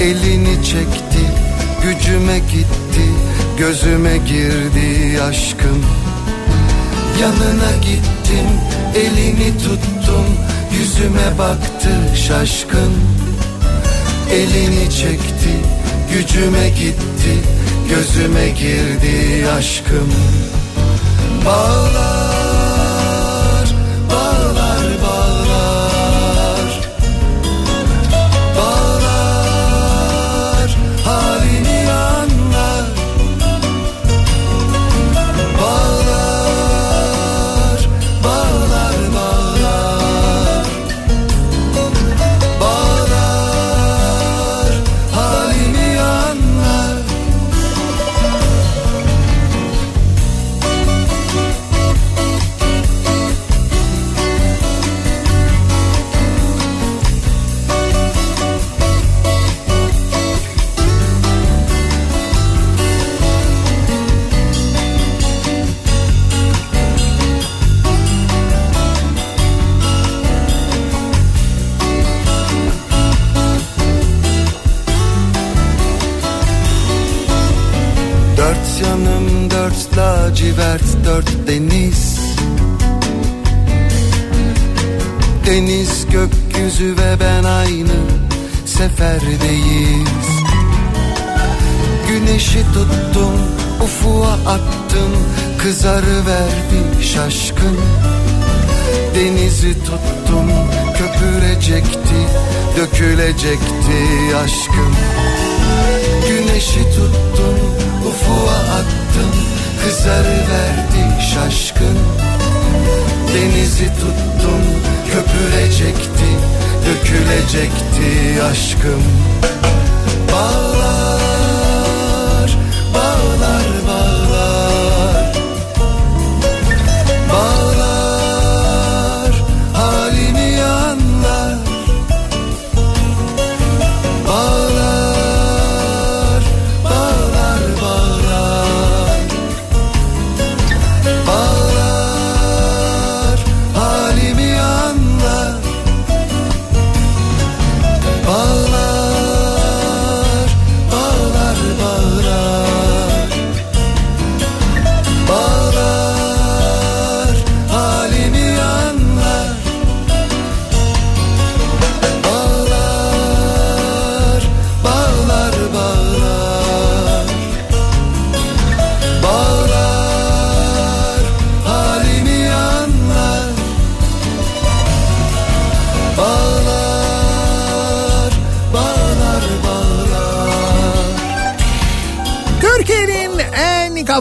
Elini çekti gücüme gitti gözüme girdi aşkım Yanına gittim elini tuttum yüzüme baktı şaşkın. Elini çekti gücüme gitti gözüme girdi aşkım Bağlar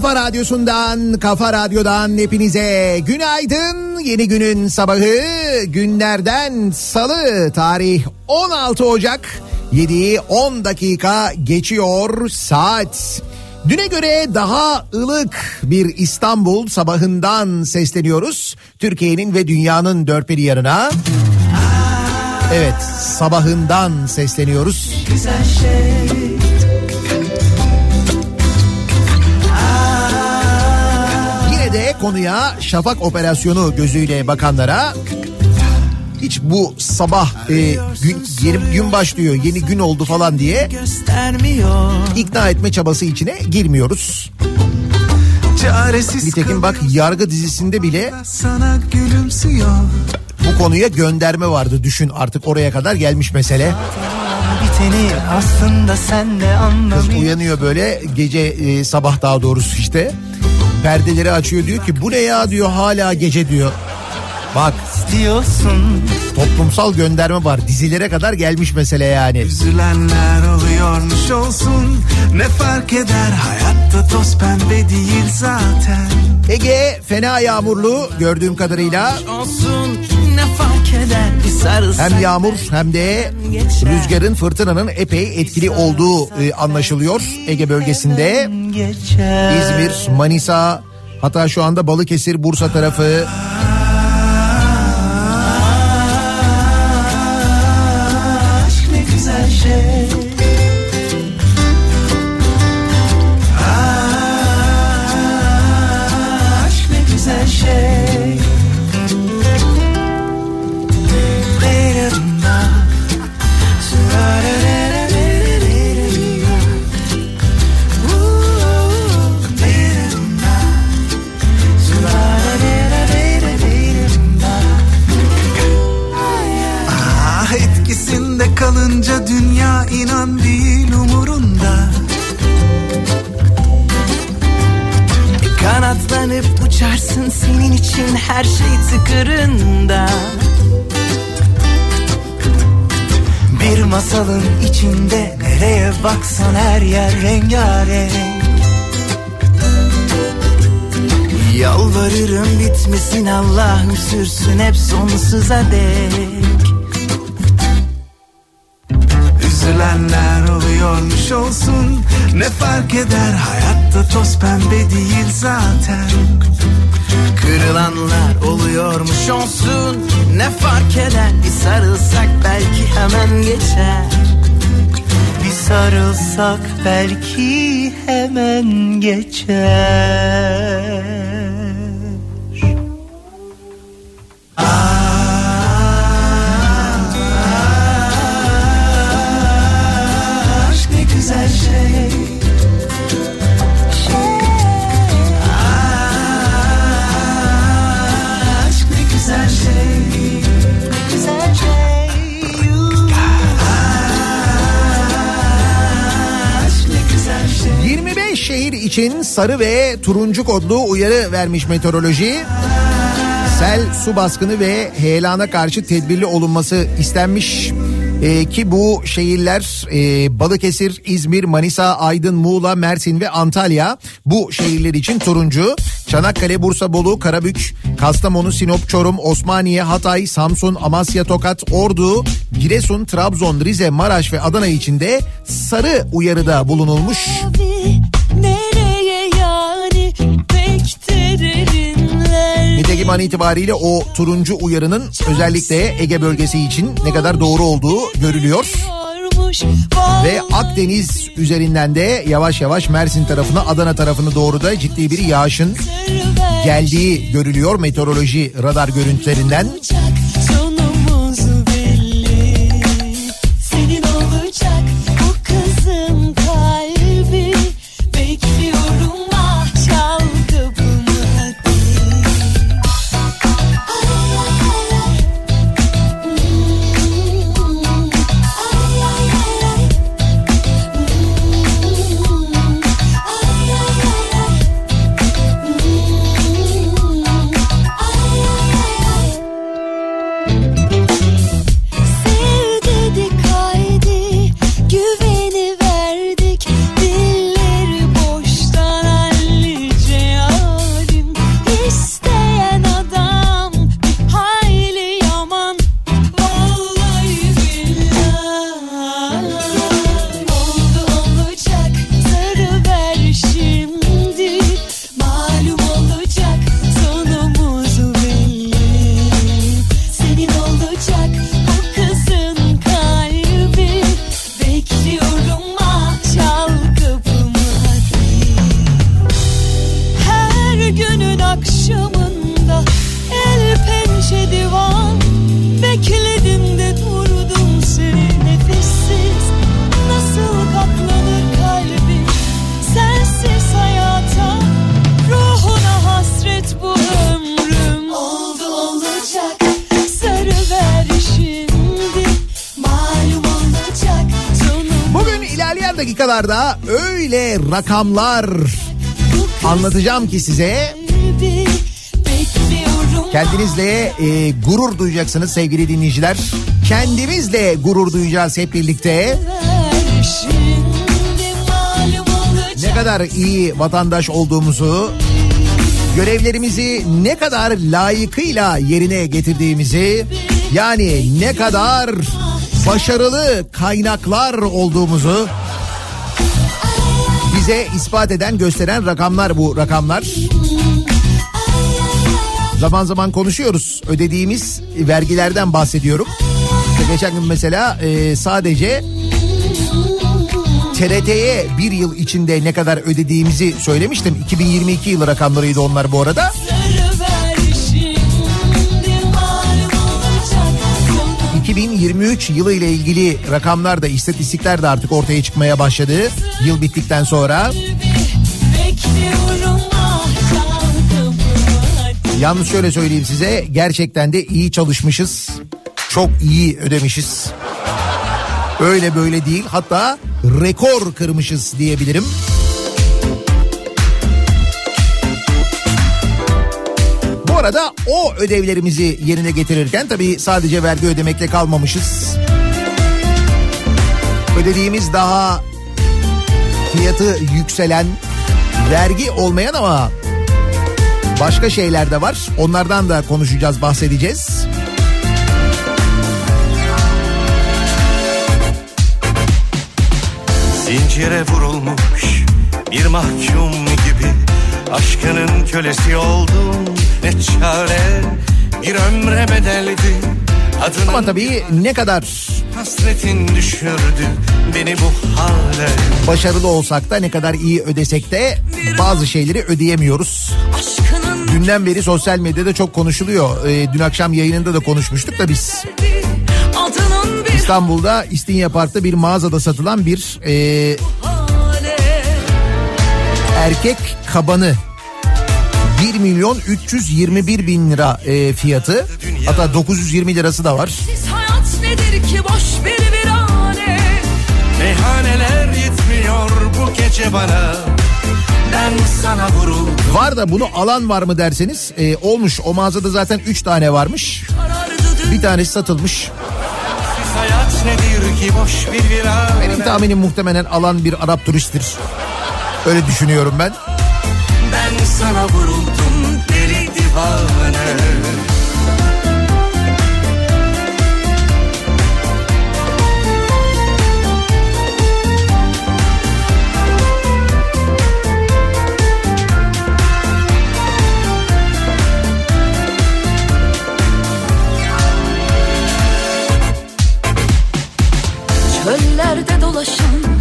kafa radyosundan, kafa radyodan hepinize günaydın. Yeni günün sabahı günlerden salı tarih 16 Ocak 7'yi 10 dakika geçiyor saat. Düne göre daha ılık bir İstanbul sabahından sesleniyoruz. Türkiye'nin ve dünyanın dört bir yanına. Evet sabahından sesleniyoruz. Güzel şey konuya şafak operasyonu gözüyle bakanlara hiç bu sabah e, gün, yeni gün başlıyor yeni gün oldu falan diye ikna etme çabası içine girmiyoruz. Çaresiz Nitekim bak yargı dizisinde bile sana gülümsüyor bu konuya gönderme vardı düşün artık oraya kadar gelmiş mesele. Biteni aslında sen de Kız uyanıyor böyle gece e, sabah daha doğrusu işte perdeleri açıyor diyor ki bu ne ya? diyor hala gece diyor. Bak diyorsun. toplumsal gönderme var. Dizilere kadar gelmiş mesele yani. Üzülenler oluyormuş olsun. Ne fark eder? Hayatta toz pembe değil zaten. Ege fena yağmurlu. Gördüğüm kadarıyla. Olsun hem yağmur hem de rüzgarın fırtınanın epey etkili olduğu e, anlaşılıyor Ege bölgesinde. İzmir, Manisa hatta şu anda Balıkesir, Bursa tarafı kalınca dünya inan değil umurunda Kanatlanıp uçarsın senin için her şey tıkırında. Bir masalın içinde nereye baksan her yer rengarenk. Yalvarırım bitmesin Allah'ım sürsün hep sonsuza dek Üzülenler oluyormuş olsun. Ne fark eder? Hayatta toz pembe değil zaten. Kırılanlar oluyormuş olsun. Ne fark eder? Bir sarılsak belki hemen geçer. Bir sarılsak belki hemen geçer için sarı ve turuncu kodlu uyarı vermiş meteoroloji. Sel, su baskını ve heyelana karşı tedbirli olunması istenmiş. Ee, ki bu şehirler e, Balıkesir, İzmir, Manisa, Aydın, Muğla, Mersin ve Antalya bu şehirler için turuncu. Çanakkale, Bursa, Bolu, Karabük, Kastamonu, Sinop, Çorum, Osmaniye, Hatay, Samsun, Amasya, Tokat, Ordu, Giresun, Trabzon, Rize, Maraş ve Adana için de sarı uyarıda bulunulmuş. Abi, Nitekim an itibariyle o turuncu uyarının özellikle Ege bölgesi için ne kadar doğru olduğu görülüyor. Ve Akdeniz üzerinden de yavaş yavaş Mersin tarafına Adana tarafını doğru da ciddi bir yağışın geldiği görülüyor meteoroloji radar görüntülerinden. olacak, öyle rakamlar anlatacağım ki size kendinizle e, gurur duyacaksınız sevgili dinleyiciler. Kendimizle gurur duyacağız hep birlikte. Ne kadar iyi vatandaş olduğumuzu, görevlerimizi ne kadar layıkıyla yerine getirdiğimizi, yani ne kadar başarılı kaynaklar olduğumuzu bize ispat eden, gösteren rakamlar bu rakamlar. Zaman zaman konuşuyoruz. Ödediğimiz vergilerden bahsediyorum. Geçen gün mesela e, sadece TRT'ye bir yıl içinde ne kadar ödediğimizi söylemiştim. 2022 yılı rakamlarıydı onlar bu arada. 2023 yılı ile ilgili rakamlar da istatistikler de artık ortaya çıkmaya başladı. Yıl bittikten sonra. Yalnız şöyle söyleyeyim size gerçekten de iyi çalışmışız. Çok iyi ödemişiz. Öyle böyle değil hatta rekor kırmışız diyebilirim. Bu arada o ödevlerimizi yerine getirirken tabii sadece vergi ödemekle kalmamışız. Ödediğimiz daha fiyatı yükselen, vergi olmayan ama başka şeyler de var. Onlardan da konuşacağız, bahsedeceğiz. Zincire vurulmuş bir mahkum Aşkının kölesi oldum ne çare Bir ömre bedeldi adının Ama tabii ne kadar hasretin düşürdü beni bu hale başarılı olsak da ne kadar iyi ödesek de bazı şeyleri ödeyemiyoruz. Aşkının Dünden beri sosyal medyada çok konuşuluyor. Ee, dün akşam yayınında da konuşmuştuk da biz. İstanbul'da İstinye Park'ta bir mağazada satılan bir e, erkek kabanı 1 milyon 321 bin lira e, fiyatı. Hatta 920 lirası da var. Siz hayat nedir ki boş bir virane Meyhaneler yetmiyor bu gece bana Ben sana vuruldum Var da bunu alan var mı derseniz e, olmuş. O mağazada zaten 3 tane varmış. Bir tanesi satılmış. Hayat nedir ki boş bir virane Benim tahminim muhtemelen alan bir Arap turisttir. Öyle düşünüyorum ben. Ben sana vuruldum deli divane Çöllerde dolaşan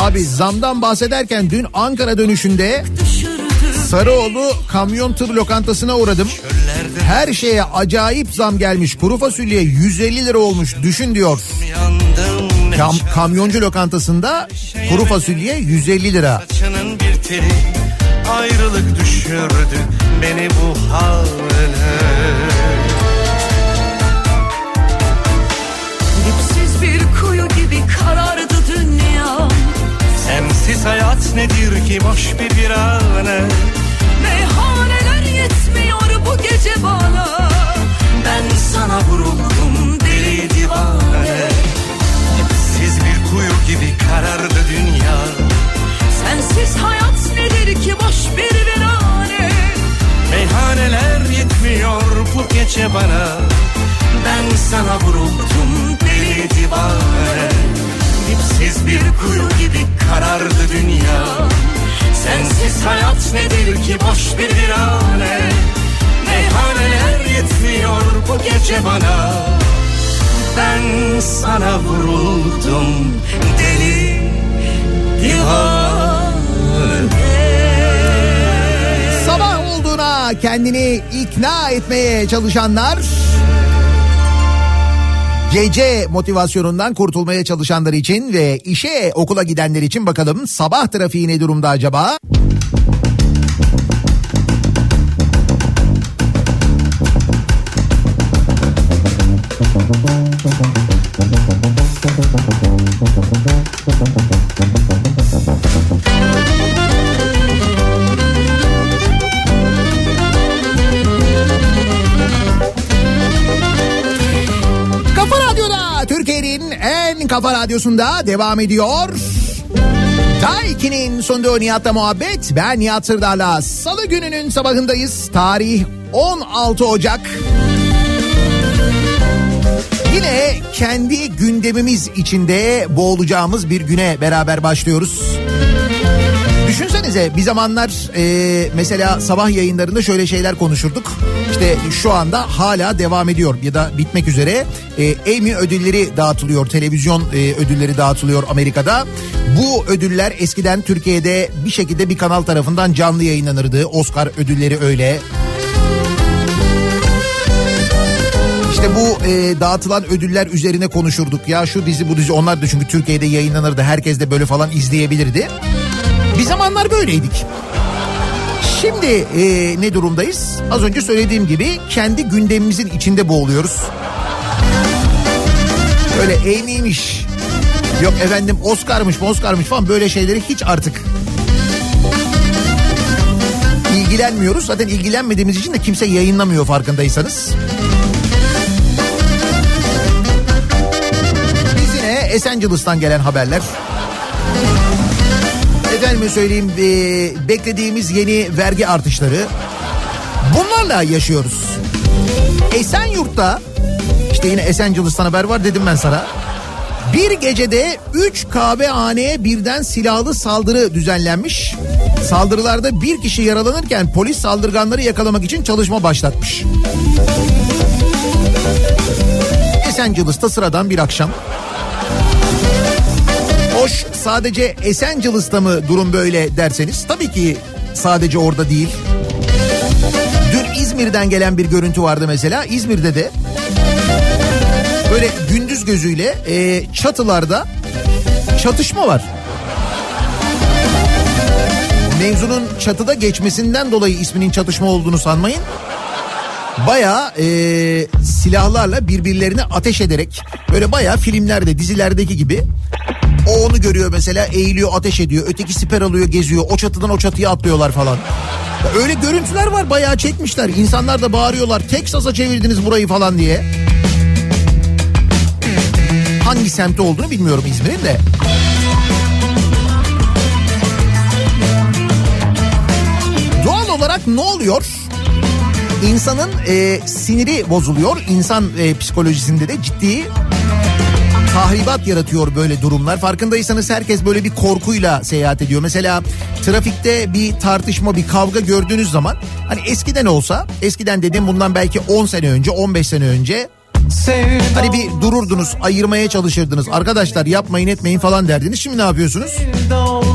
Abi zamdan bahsederken dün Ankara dönüşünde Sarıoğlu kamyon tır lokantasına uğradım. Her şeye acayip zam gelmiş. Kuru fasulye 150 lira olmuş. Düşün diyor. Kam- kamyoncu lokantasında kuru fasulye 150 lira. Ayrılık düşürdü beni bu hale Sensiz hayat nedir ki boş bir virane Meyhaneler yetmiyor bu gece bana. Ben sana vuruldum deli divane. Dipsiz bir kuyu gibi karardı dünya. Sensiz hayat nedir ki boş bir virane? Meyhaneler yetmiyor bu gece bana. Ben sana vuruldum deli divane Dipsiz bir kuyu gibi karardı dünya. Sensiz hayat nedir ki boş bir virane? Meyhaneler yetmiyor bu gece bana. Ben sana vuruldum deli divane. Sabah olduğuna kendini ikna etmeye çalışanlar Gece motivasyonundan kurtulmaya çalışanlar için ve işe okula gidenler için bakalım sabah trafiği ne durumda acaba? Kafa radyosunda devam ediyor. Daiki'nin sunduğu Nihat'la muhabbet. Ben Nihat Sırdar'la salı gününün sabahındayız. Tarih 16 Ocak. Yine kendi gündemimiz içinde boğulacağımız bir güne beraber başlıyoruz. Düşünsenize bir zamanlar e, mesela sabah yayınlarında şöyle şeyler konuşurduk. İşte şu anda hala devam ediyor ya da bitmek üzere e, Emmy ödülleri dağıtılıyor. Televizyon e, ödülleri dağıtılıyor Amerika'da. Bu ödüller eskiden Türkiye'de bir şekilde bir kanal tarafından canlı yayınlanırdı. Oscar ödülleri öyle. İşte bu e, dağıtılan ödüller üzerine konuşurduk. Ya şu dizi bu dizi onlar da çünkü Türkiye'de yayınlanırdı. Herkes de böyle falan izleyebilirdi. Bir zamanlar böyleydik. Şimdi e, ne durumdayız? Az önce söylediğim gibi kendi gündemimizin içinde boğuluyoruz. Böyle Amy'miş, yok efendim Oscar'mış, Oscar'mış falan böyle şeyleri hiç artık ilgilenmiyoruz. Zaten ilgilenmediğimiz için de kimse yayınlamıyor farkındaysanız. Biz yine Esencilis'tan gelen haberler. Efendime söyleyeyim e, beklediğimiz yeni vergi artışları. Bunlarla yaşıyoruz. Esenyurt'ta işte yine Esencilis'tan haber var dedim ben sana. Bir gecede 3 kahvehaneye birden silahlı saldırı düzenlenmiş. Saldırılarda bir kişi yaralanırken polis saldırganları yakalamak için çalışma başlatmış. Esencilis'ta sıradan bir akşam. Hoş sadece Esencilis'ta mı durum böyle derseniz tabii ki sadece orada değil. Dün İzmir'den gelen bir görüntü vardı mesela. İzmir'de de böyle gündüz gözüyle e, çatılarda çatışma var. Mevzunun çatıda geçmesinden dolayı isminin çatışma olduğunu sanmayın. Bayağı e, silahlarla birbirlerine ateş ederek böyle bayağı filmlerde dizilerdeki gibi o onu görüyor mesela eğiliyor ateş ediyor öteki siper alıyor geziyor o çatıdan o çatıya atlıyorlar falan. Öyle görüntüler var bayağı çekmişler insanlar da bağırıyorlar Teksas'a çevirdiniz burayı falan diye. Hangi semtte olduğunu bilmiyorum İzmir'in de. Doğal olarak ne oluyor? İnsanın e, siniri bozuluyor. İnsan e, psikolojisinde de ciddi tahribat yaratıyor böyle durumlar. Farkındaysanız herkes böyle bir korkuyla seyahat ediyor. Mesela trafikte bir tartışma, bir kavga gördüğünüz zaman hani eskiden olsa, eskiden dedim bundan belki 10 sene önce, 15 sene önce Hani bir dururdunuz, ayırmaya çalışırdınız. Arkadaşlar yapmayın etmeyin falan derdiniz. Şimdi ne yapıyorsunuz?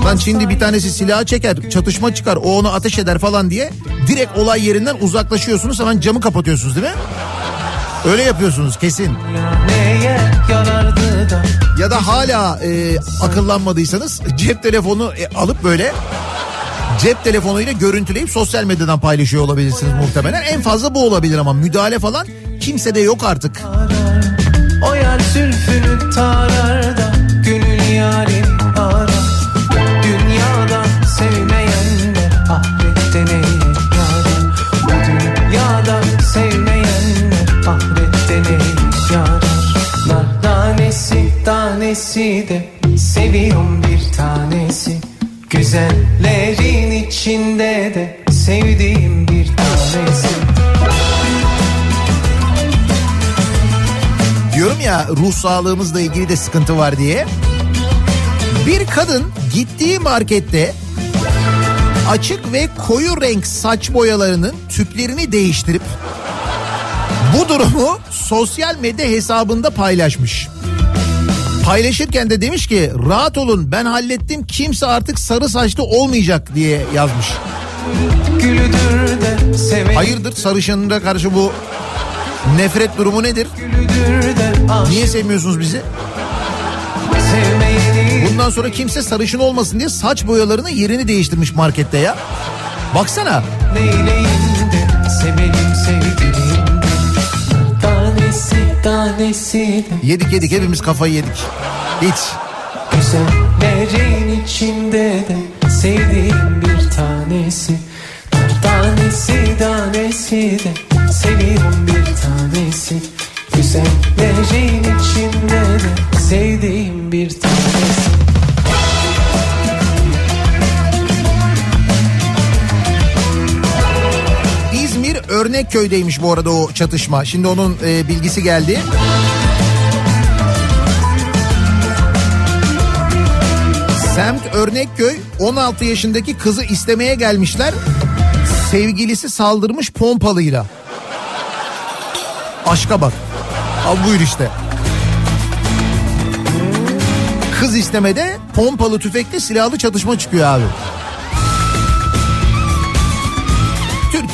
Lan şimdi bir tanesi silahı çeker, çatışma çıkar, o onu ateş eder falan diye direkt olay yerinden uzaklaşıyorsunuz. Hemen camı kapatıyorsunuz değil mi? Öyle yapıyorsunuz kesin. Da Ya da hala e, akıllanmadıysanız cep telefonu e, alıp böyle cep telefonuyla görüntüleyip sosyal medyadan paylaşıyor olabilirsiniz muhtemelen. En fazla bu olabilir ama müdahale falan kimse de yok artık. O yer zülfünü tarar da Gönül yarim tanesi de Seviyorum bir tanesi Güzellerin içinde de Sevdiğim bir tanesi Diyorum ya ruh sağlığımızla ilgili de sıkıntı var diye. Bir kadın gittiği markette açık ve koyu renk saç boyalarının tüplerini değiştirip bu durumu sosyal medya hesabında paylaşmış. Paylaşırken de demiş ki rahat olun ben hallettim kimse artık sarı saçlı olmayacak diye yazmış. Hayırdır sarışınlara karşı bu nefret durumu nedir? Niye sevmiyorsunuz bizi? Bundan sonra kimse sarışın olmasın diye saç boyalarını yerini değiştirmiş markette ya. Baksana. Neyleyim de sevelim sevgilim de Tanesi de Yedik yedik hepimiz kafayı yedik. Hiç. Güzellerin içinde de sevdiğim bir tanesi Tanesi tanesi de seviyorum bir tanesi Güzellerin içinde de sevdiğim bir tanesi İzmir Örnekköy'deymiş bu arada o çatışma. Şimdi onun e, bilgisi geldi. Semt Örnekköy 16 yaşındaki kızı istemeye gelmişler. Sevgilisi saldırmış pompalıyla. Aşka bak. Al buyur işte. Kız istemede pompalı tüfekli silahlı çatışma çıkıyor abi.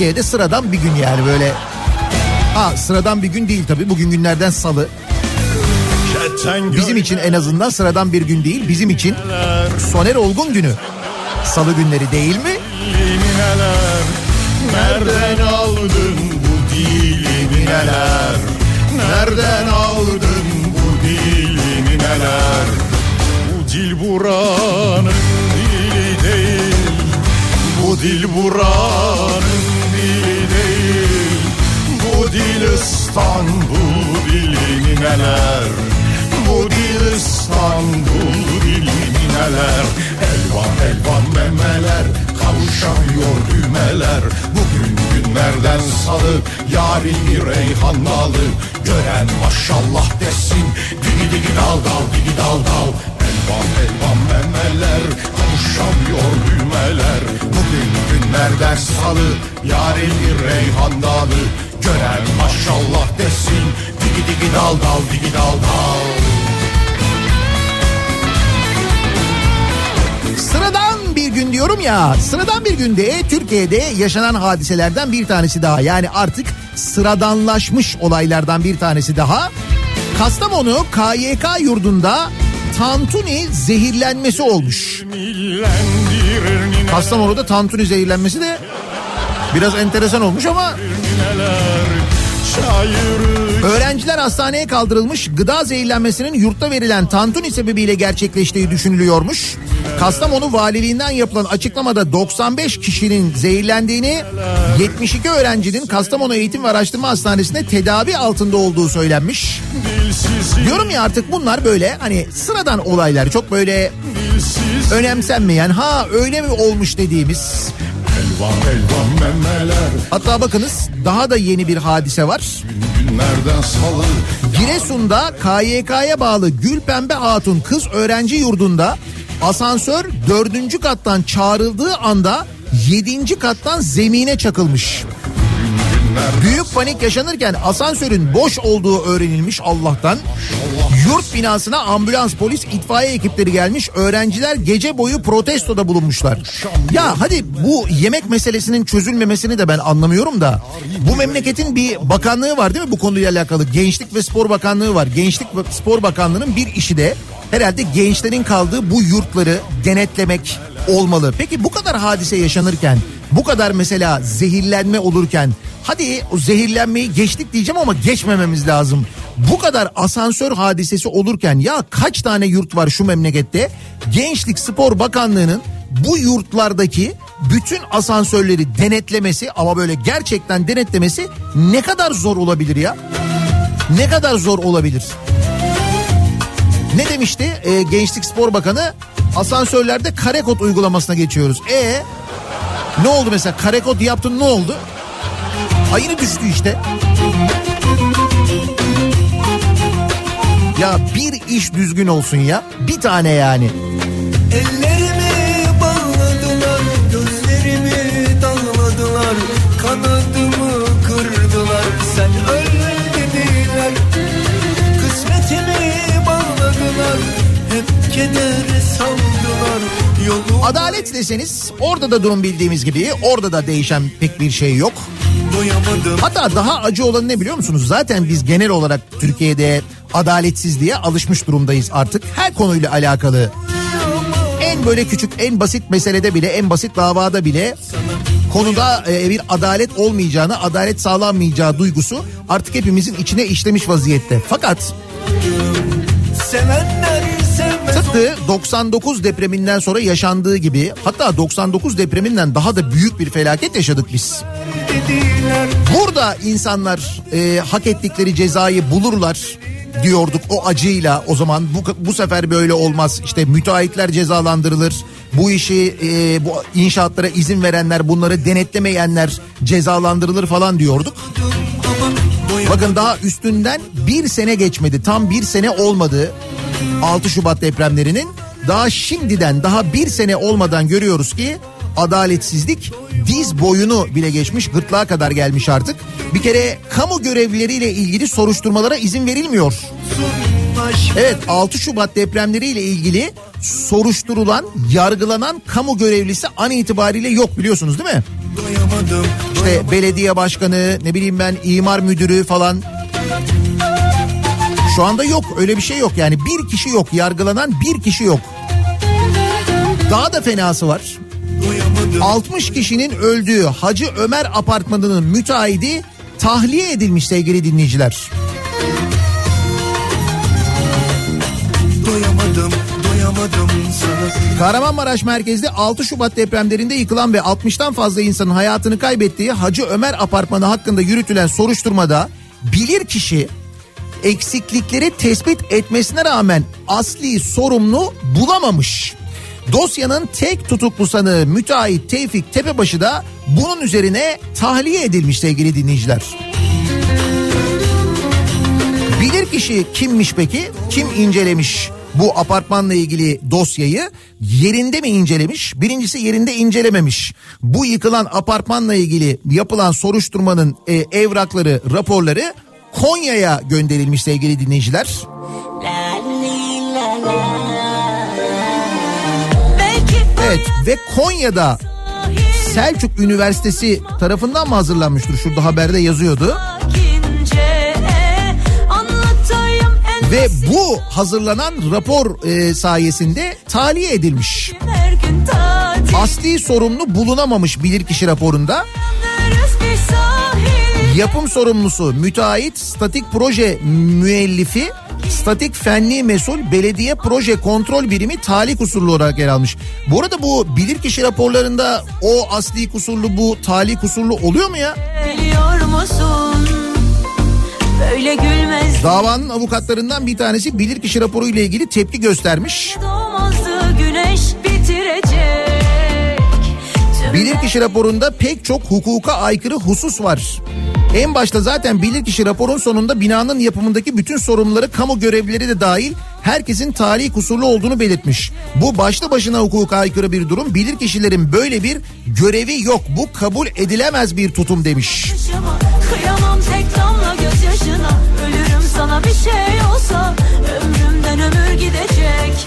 Türkiye'de sıradan bir gün yani böyle. Ha sıradan bir gün değil tabii bugün günlerden salı. Bizim için en azından sıradan bir gün değil bizim için Soner Olgun günü. Salı günleri değil mi? Nereden aldın bu dilimi neler Nereden aldın bu dilimi neler Bu dil buranın dili değil Bu dil buranın Bu dil İstanbul dilimi neler? Bu dil İstanbul dilimi neler? Elvan elvan memeler kavuşamıyor düğmeler. Bugün günlerden salı yarın bir reyhan dalı Gören maşallah desin digi digi dal dal digi dal dal. Elvan elvan memeler kavuşamıyor düğmeler. Bugün günlerden salı yarın bir reyhan dalı Gören maşallah desin digi digi dal dal digi dal dal Sıradan bir gün diyorum ya sıradan bir günde Türkiye'de yaşanan hadiselerden bir tanesi daha yani artık sıradanlaşmış olaylardan bir tanesi daha. Kastamonu KYK yurdunda tantuni zehirlenmesi olmuş. Kastamonu'da tantuni zehirlenmesi de biraz enteresan olmuş ama Öğrenciler hastaneye kaldırılmış. Gıda zehirlenmesinin yurtta verilen tantuni sebebiyle gerçekleştiği düşünülüyormuş. Kastamonu valiliğinden yapılan açıklamada 95 kişinin zehirlendiğini, 72 öğrencinin Kastamonu Eğitim ve Araştırma Hastanesi'nde tedavi altında olduğu söylenmiş. Diyorum ya artık bunlar böyle hani sıradan olaylar çok böyle önemsenmeyen ha öyle mi olmuş dediğimiz Elvan elvan memeler Hatta bakınız daha da yeni bir hadise var. günlerden salı Giresun'da KYK'ya bağlı Gülpembe Hatun Kız Öğrenci Yurdu'nda asansör dördüncü kattan çağrıldığı anda yedinci kattan zemine çakılmış. Büyük panik yaşanırken asansörün boş olduğu öğrenilmiş Allah'tan. Yurt binasına ambulans, polis, itfaiye ekipleri gelmiş. Öğrenciler gece boyu protestoda bulunmuşlar. Ya hadi bu yemek meselesinin çözülmemesini de ben anlamıyorum da. Bu memleketin bir bakanlığı var değil mi bu konuyla alakalı? Gençlik ve Spor Bakanlığı var. Gençlik ve Spor Bakanlığı'nın bir işi de herhalde gençlerin kaldığı bu yurtları denetlemek olmalı. Peki bu kadar hadise yaşanırken, bu kadar mesela zehirlenme olurken hadi o zehirlenmeyi geçtik diyeceğim ama geçmememiz lazım. Bu kadar asansör hadisesi olurken ya kaç tane yurt var şu memlekette? Gençlik Spor Bakanlığı'nın bu yurtlardaki bütün asansörleri denetlemesi ama böyle gerçekten denetlemesi ne kadar zor olabilir ya? Ne kadar zor olabilir? Ne demişti e, Gençlik Spor Bakanı? Asansörlerde kare kod uygulamasına geçiyoruz. E ne oldu mesela kare kod yaptın ne oldu? Ayını düştü işte. Ya bir iş düzgün olsun ya. Bir tane yani. Ellerimi bağladılar, gözlerimi dağladılar, kanadımı kırdılar, sen öl dediler. Kısmetimi bağladılar, hep yolu Adalet deseniz orada da durum bildiğimiz gibi orada da değişen pek bir şey yok. Hatta daha acı olanı ne biliyor musunuz? Zaten biz genel olarak Türkiye'de adaletsizliğe alışmış durumdayız artık. Her konuyla alakalı. En böyle küçük en basit meselede bile en basit davada bile konuda e, bir adalet olmayacağını, adalet sağlanmayacağı duygusu artık hepimizin içine işlemiş vaziyette. Fakat Sevenler tıpkı 99 depreminden sonra yaşandığı gibi hatta 99 depreminden daha da büyük bir felaket yaşadık biz. Burada insanlar e, hak ettikleri cezayı bulurlar diyorduk o acıyla. O zaman bu bu sefer böyle olmaz. İşte müteahhitler cezalandırılır. Bu işi e, bu inşaatlara izin verenler bunları denetlemeyenler cezalandırılır falan diyorduk. Bakın daha üstünden bir sene geçmedi. Tam bir sene olmadı 6 Şubat depremlerinin daha şimdiden daha bir sene olmadan görüyoruz ki adaletsizlik diz boyunu bile geçmiş gırtlağa kadar gelmiş artık. Bir kere kamu görevlileriyle ilgili soruşturmalara izin verilmiyor. Evet 6 Şubat depremleriyle ilgili soruşturulan, yargılanan kamu görevlisi an itibariyle yok biliyorsunuz değil mi? İşte belediye başkanı, ne bileyim ben imar müdürü falan. Şu anda yok öyle bir şey yok yani bir kişi yok yargılanan bir kişi yok. Daha da fenası var. doyamadım 60 kişinin öldüğü Hacı Ömer apartmanının müteahhidi tahliye edilmiş sevgili dinleyiciler. doyamadım doyamadım sana Kahramanmaraş merkezde 6 Şubat depremlerinde yıkılan ve 60'tan fazla insanın hayatını kaybettiği Hacı Ömer apartmanı hakkında yürütülen soruşturmada bilir kişi eksiklikleri tespit etmesine rağmen asli sorumlu bulamamış. Dosyanın tek tutuklu sanığı müteahhit Tevfik Tepebaşı da bunun üzerine tahliye edilmiş sevgili dinleyiciler. Bilir kişi kimmiş peki? Kim incelemiş bu apartmanla ilgili dosyayı? Yerinde mi incelemiş? Birincisi yerinde incelememiş. Bu yıkılan apartmanla ilgili yapılan soruşturmanın e, evrakları, raporları Konya'ya gönderilmiş sevgili dinleyiciler. Evet ve Konya'da Selçuk Üniversitesi tarafından mı hazırlanmıştır? Şurada haberde yazıyordu. Ve bu hazırlanan rapor e, sayesinde tahliye edilmiş. Asli sorumlu bulunamamış bilirkişi raporunda. Yapım sorumlusu, müteahhit, statik proje müellifi, statik fenli mesul, belediye proje kontrol birimi talih kusurlu olarak yer almış. Bu arada bu bilirkişi raporlarında o asli kusurlu bu talih kusurlu oluyor mu ya? Biliyor musun böyle gülmez Davanın avukatlarından bir tanesi bilirkişi raporu ile ilgili tepki göstermiş. doğmazdı Bilirkişi raporunda pek çok hukuka aykırı husus var. En başta zaten bilirkişi raporun sonunda binanın yapımındaki bütün sorumluları kamu görevlileri de dahil herkesin tali kusurlu olduğunu belirtmiş. Bu başlı başına hukuka aykırı bir durum. Bilirkişilerin böyle bir görevi yok. Bu kabul edilemez bir tutum demiş. Kıyamam tek damla gözyaşına Ölürüm sana bir şey olsa Ömrümden ömür gidecek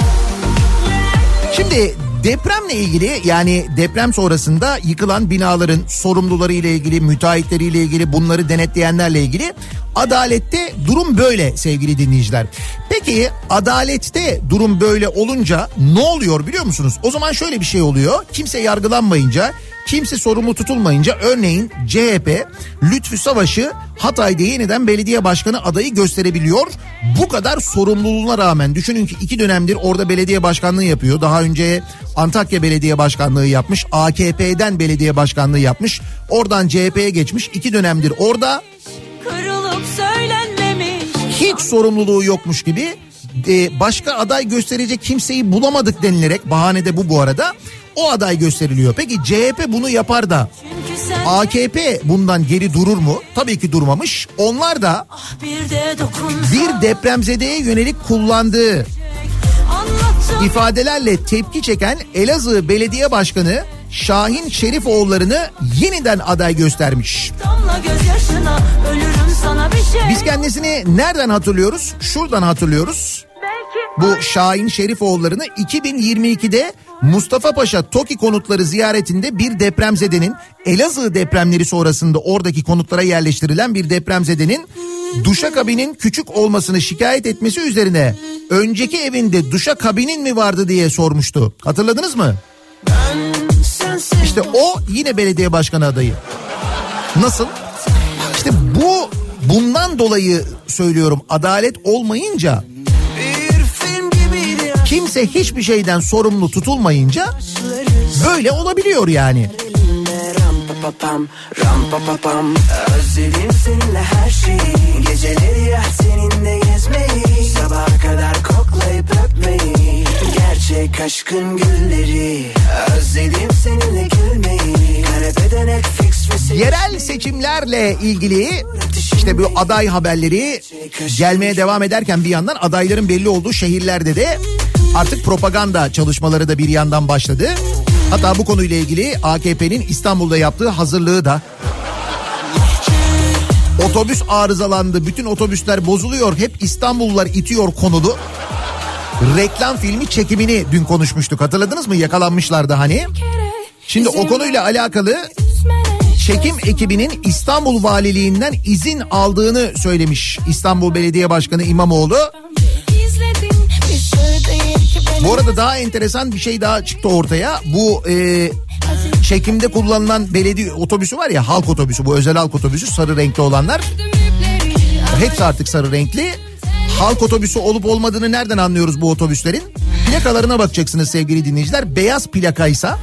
Şimdi depremle ilgili yani deprem sonrasında yıkılan binaların sorumluları ile ilgili, müteahhitleri ile ilgili, bunları denetleyenlerle ilgili adalette durum böyle sevgili dinleyiciler. Peki adalette durum böyle olunca ne oluyor biliyor musunuz? O zaman şöyle bir şey oluyor. Kimse yargılanmayınca, kimse sorumlu tutulmayınca örneğin CHP Lütfü Savaş'ı Hatay'da yeniden belediye başkanı adayı gösterebiliyor. Bu kadar sorumluluğuna rağmen düşünün ki iki dönemdir orada belediye başkanlığı yapıyor. Daha önce Antakya Belediye Başkanlığı yapmış. AKP'den belediye başkanlığı yapmış. Oradan CHP'ye geçmiş. iki dönemdir orada hiç sorumluluğu yokmuş gibi e, başka aday gösterecek kimseyi bulamadık denilerek bahane de bu bu arada o aday gösteriliyor. Peki CHP bunu yapar da AKP bundan geri durur mu? Tabii ki durmamış. Onlar da bir depremzedeye yönelik kullandığı ifadelerle tepki çeken Elazığ Belediye Başkanı Şahin Şerifoğulları'nı yeniden aday göstermiş. Biz kendisini nereden hatırlıyoruz? Şuradan hatırlıyoruz. Bu Şahin Şerifoğulları'nı 2022'de Mustafa Paşa TOKİ konutları ziyaretinde bir depremzedenin Elazığ depremleri sonrasında oradaki konutlara yerleştirilen bir depremzedenin duşakabinin küçük olmasını şikayet etmesi üzerine önceki evinde duşakabinin mi vardı diye sormuştu. Hatırladınız mı? İşte o yine belediye başkanı adayı. Nasıl? İşte bu Bundan dolayı söylüyorum adalet olmayınca kimse hiçbir şeyden sorumlu tutulmayınca böyle olabiliyor yani. pa pam ram pa pa pam Özledim seninle her şeyi. Geceleri ya seninle gezmeyi. Sabaha kadar koklayıp öpmeyi. Gerçek aşkın gülleri. Özledim seninle gülmeyi. Kanepede Netflix Yerel seçimlerle ilgili işte bu aday haberleri gelmeye devam ederken bir yandan adayların belli olduğu şehirlerde de artık propaganda çalışmaları da bir yandan başladı. Hatta bu konuyla ilgili AKP'nin İstanbul'da yaptığı hazırlığı da otobüs arızalandı, bütün otobüsler bozuluyor, hep İstanbullular itiyor konulu. Reklam filmi çekimini dün konuşmuştuk hatırladınız mı? Yakalanmışlardı hani. Şimdi o konuyla alakalı çekim ekibinin İstanbul Valiliğinden izin aldığını söylemiş İstanbul Belediye Başkanı İmamoğlu. Bu arada daha enteresan bir şey daha çıktı ortaya. Bu e, çekimde kullanılan belediye otobüsü var ya halk otobüsü bu özel halk otobüsü sarı renkli olanlar. Hepsi artık sarı renkli. Halk otobüsü olup olmadığını nereden anlıyoruz bu otobüslerin? Plakalarına bakacaksınız sevgili dinleyiciler. Beyaz plakaysa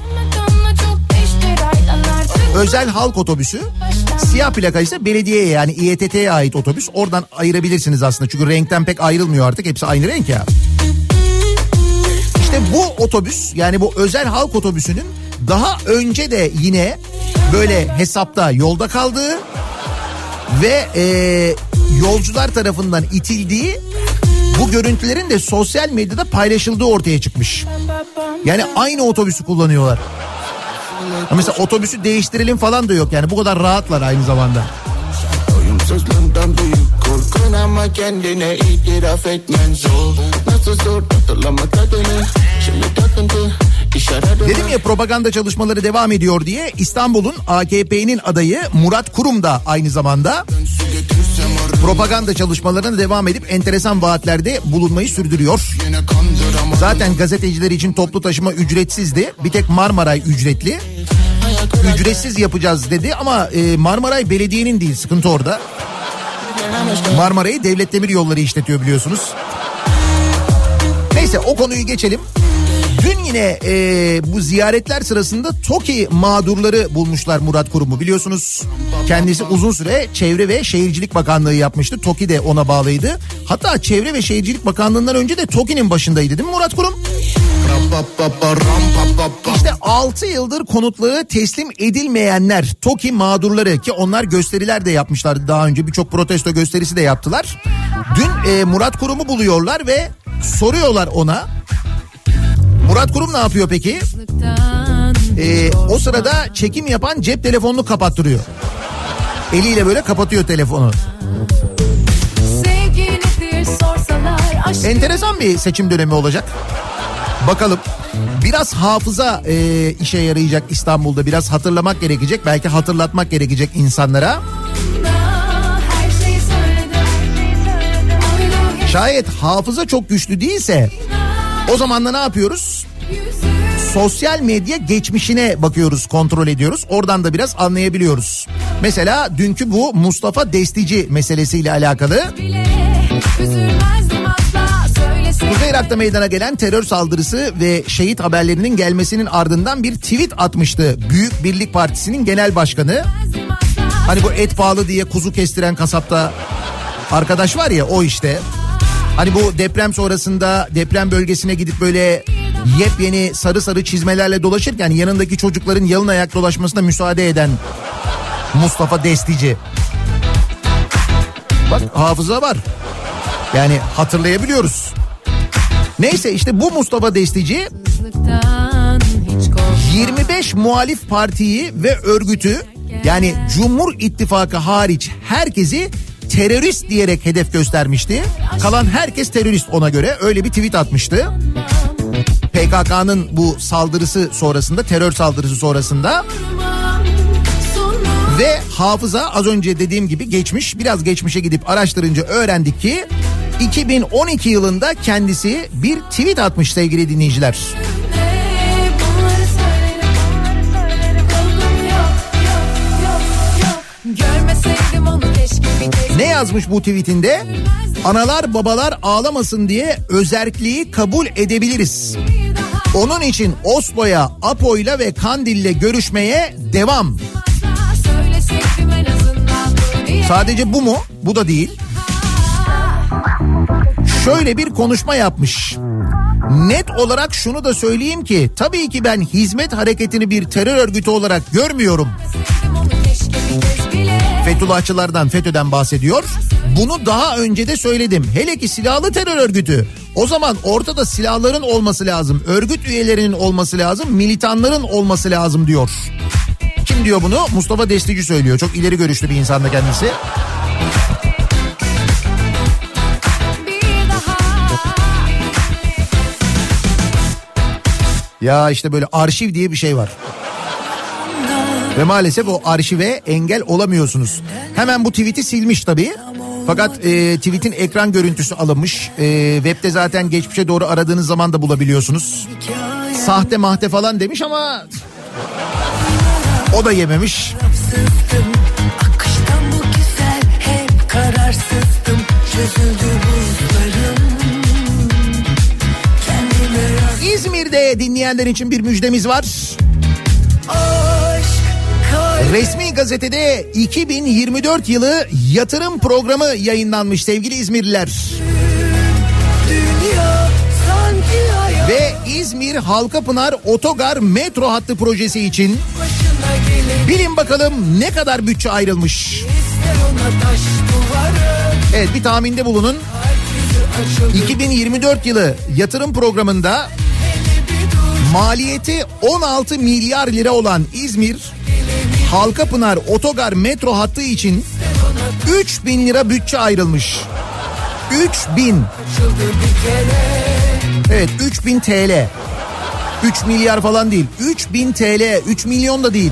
özel halk otobüsü. Siyah plaka ise belediyeye yani İETT'ye ait otobüs. Oradan ayırabilirsiniz aslında. Çünkü renkten pek ayrılmıyor artık. Hepsi aynı renk ya. Bu otobüs yani bu özel halk otobüsünün daha önce de yine böyle hesapta yolda kaldığı ve e, yolcular tarafından itildiği bu görüntülerin de sosyal medyada paylaşıldığı ortaya çıkmış. Yani aynı otobüsü kullanıyorlar. Ha Mesela otobüsü değiştirelim falan da yok yani bu kadar rahatlar aynı zamanda. Doyumsuzluğundan büyük korkun ama kendine itiraf etmen zor Nasıl zor hatırlama tadını Dedim ya propaganda çalışmaları devam ediyor diye İstanbul'un AKP'nin adayı Murat Kurum da aynı zamanda propaganda çalışmalarına devam edip enteresan vaatlerde bulunmayı sürdürüyor. Zaten gazeteciler için toplu taşıma ücretsizdi. Bir tek Marmaray ücretli. Ücretsiz yapacağız dedi ama e, Marmaray belediyenin değil sıkıntı orada. Marmaray'ı devlet demir yolları işletiyor biliyorsunuz. Neyse o konuyu geçelim. Dün yine e, bu ziyaretler sırasında TOKİ mağdurları bulmuşlar Murat Kurum'u biliyorsunuz. Kendisi uzun süre Çevre ve Şehircilik Bakanlığı yapmıştı. TOKİ de ona bağlıydı. Hatta Çevre ve Şehircilik Bakanlığı'ndan önce de TOKİ'nin başındaydı değil mi Murat Kurum? İşte 6 yıldır konutları teslim edilmeyenler TOKİ mağdurları ki onlar gösteriler de yapmışlardı daha önce birçok protesto gösterisi de yaptılar. Dün e, Murat Kurum'u buluyorlar ve soruyorlar ona Murat Kurum ne yapıyor peki? Ee, o sırada çekim yapan cep telefonunu kapattırıyor. Eliyle böyle kapatıyor telefonu. Enteresan bir seçim dönemi olacak. Bakalım. Biraz hafıza e, işe yarayacak İstanbul'da. Biraz hatırlamak gerekecek. Belki hatırlatmak gerekecek insanlara. Şayet hafıza çok güçlü değilse o zaman da ne yapıyoruz? Sosyal medya geçmişine bakıyoruz, kontrol ediyoruz. Oradan da biraz anlayabiliyoruz. Mesela dünkü bu Mustafa Destici meselesiyle alakalı. Kuzey Irak'ta meydana gelen terör saldırısı ve şehit haberlerinin gelmesinin ardından bir tweet atmıştı. Büyük Birlik Partisi'nin genel başkanı. Hani bu et pahalı diye kuzu kestiren kasapta arkadaş var ya o işte. Hani bu deprem sonrasında deprem bölgesine gidip böyle yepyeni sarı sarı çizmelerle dolaşırken yanındaki çocukların yalın ayak dolaşmasına müsaade eden Mustafa Destici. Bak hafıza var. Yani hatırlayabiliyoruz. Neyse işte bu Mustafa Destici 25 muhalif partiyi ve örgütü yani Cumhur İttifakı hariç herkesi terörist diyerek hedef göstermişti. Kalan herkes terörist ona göre öyle bir tweet atmıştı. PKK'nın bu saldırısı sonrasında terör saldırısı sonrasında ve hafıza az önce dediğim gibi geçmiş biraz geçmişe gidip araştırınca öğrendik ki 2012 yılında kendisi bir tweet atmış sevgili dinleyiciler. Ne yazmış bu tweetinde? Analar babalar ağlamasın diye özerkliği kabul edebiliriz. Onun için Oslo'ya, Apo'yla ve Kandil'le görüşmeye devam. Sadece bu mu? Bu da değil. Şöyle bir konuşma yapmış. Net olarak şunu da söyleyeyim ki tabii ki ben hizmet hareketini bir terör örgütü olarak görmüyorum. Fethullahçılardan, FETÖ'den bahsediyor. Bunu daha önce de söyledim. Hele ki silahlı terör örgütü. O zaman ortada silahların olması lazım. Örgüt üyelerinin olması lazım. Militanların olması lazım diyor. Kim diyor bunu? Mustafa Destici söylüyor. Çok ileri görüşlü bir insan da kendisi. Ya işte böyle arşiv diye bir şey var. Ve maalesef o arşive engel olamıyorsunuz. Hemen bu tweet'i silmiş tabii. Fakat e, tweet'in ekran görüntüsü alınmış. E, web'de zaten geçmişe doğru aradığınız zaman da bulabiliyorsunuz. Sahte mahte falan demiş ama o da yememiş. Akıştan bu güzel hep kararsızdım Çözüldü buzlarım İzmir'de dinleyenler için bir müjdemiz var. Resmi gazetede 2024 yılı yatırım programı yayınlanmış sevgili İzmirliler. Ve İzmir Halkapınar Otogar metro hattı projesi için bilin bakalım ne kadar bütçe ayrılmış. Evet bir tahminde bulunun. Yüzü açıldı 2024 yılı yatırım programında maliyeti 16 milyar lira olan İzmir Halkapınar Otogar metro hattı için 3 bin lira bütçe ayrılmış. 3 bin. açıldı bir kere Evet 3000 TL. 3 milyar falan değil. 3000 TL. 3 milyon da değil.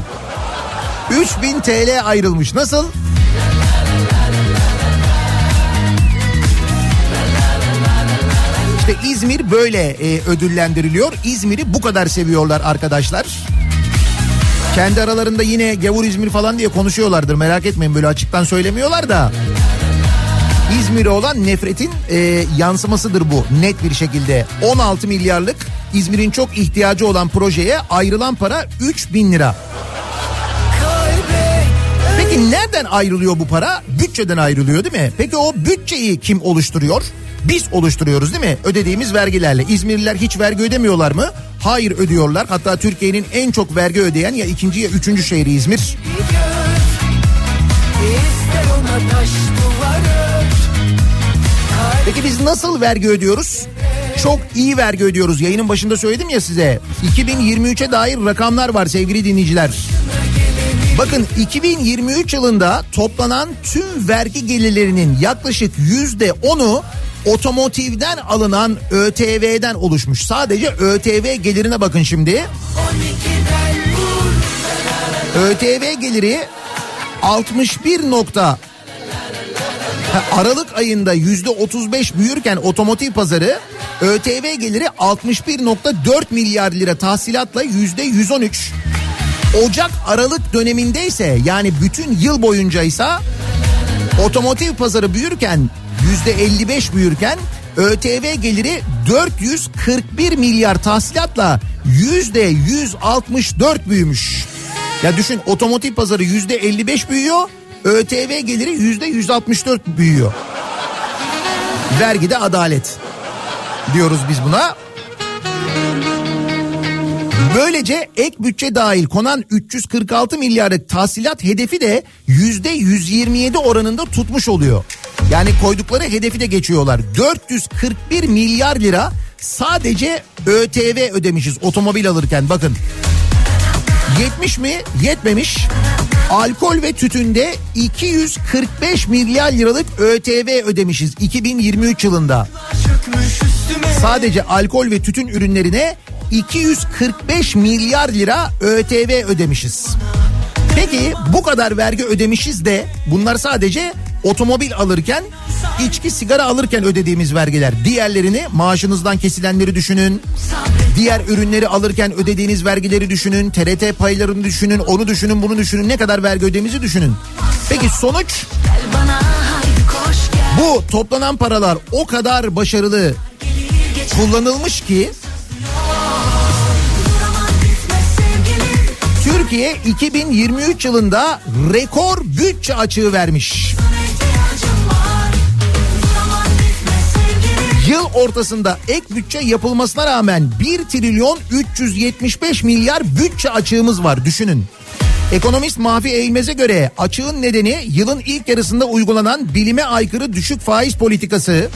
3000 TL ayrılmış. Nasıl? İşte İzmir böyle e, ödüllendiriliyor. İzmir'i bu kadar seviyorlar arkadaşlar. Kendi aralarında yine gavur İzmir falan diye konuşuyorlardır. Merak etmeyin böyle açıktan söylemiyorlar da. İzmir'e olan nefretin e, yansımasıdır bu net bir şekilde. 16 milyarlık İzmir'in çok ihtiyacı olan projeye ayrılan para 3 bin lira. Peki nereden ayrılıyor bu para? Bütçeden ayrılıyor değil mi? Peki o bütçeyi kim oluşturuyor? Biz oluşturuyoruz değil mi? Ödediğimiz vergilerle. İzmirliler hiç vergi ödemiyorlar mı? Hayır ödüyorlar. Hatta Türkiye'nin en çok vergi ödeyen ya ikinci ya üçüncü şehri İzmir. Peki biz nasıl vergi ödüyoruz? Çok iyi vergi ödüyoruz. Yayının başında söyledim ya size. 2023'e dair rakamlar var sevgili dinleyiciler. Bakın 2023 yılında toplanan tüm vergi gelirlerinin yaklaşık yüzde onu otomotivden alınan ÖTV'den oluşmuş. Sadece ÖTV gelirine bakın şimdi. ÖTV geliri 61 nokta Aralık ayında yüzde 35 büyürken otomotiv pazarı ÖTV geliri 61.4 milyar lira tahsilatla yüzde 113. Ocak Aralık dönemindeyse yani bütün yıl boyunca ise otomotiv pazarı büyürken 55 büyürken ÖTV geliri 441 milyar tahsilatla yüzde 164 büyümüş. Ya düşün otomotiv pazarı yüzde 55 büyüyor, ÖTV geliri yüzde 164 büyüyor. Vergide adalet diyoruz biz buna. Böylece ek bütçe dahil konan 346 milyarlık tahsilat hedefi de yüzde 127 oranında tutmuş oluyor. Yani koydukları hedefi de geçiyorlar. 441 milyar lira sadece ÖTV ödemişiz otomobil alırken bakın. Yetmiş mi? Yetmemiş. Alkol ve tütünde 245 milyar liralık ÖTV ödemişiz 2023 yılında. Sadece alkol ve tütün ürünlerine 245 milyar lira ÖTV ödemişiz. Peki bu kadar vergi ödemişiz de bunlar sadece otomobil alırken, içki sigara alırken ödediğimiz vergiler. Diğerlerini maaşınızdan kesilenleri düşünün. Diğer ürünleri alırken ödediğiniz vergileri düşünün. TRT paylarını düşünün. Onu düşünün, bunu düşünün. Ne kadar vergi ödediğimizi düşünün. Peki sonuç Bu toplanan paralar o kadar başarılı kullanılmış ki Türkiye 2023 yılında rekor bütçe açığı vermiş. Yıl ortasında ek bütçe yapılmasına rağmen 1 trilyon 375 milyar bütçe açığımız var düşünün. Ekonomist Mahfi Eğilmez'e göre açığın nedeni yılın ilk yarısında uygulanan bilime aykırı düşük faiz politikası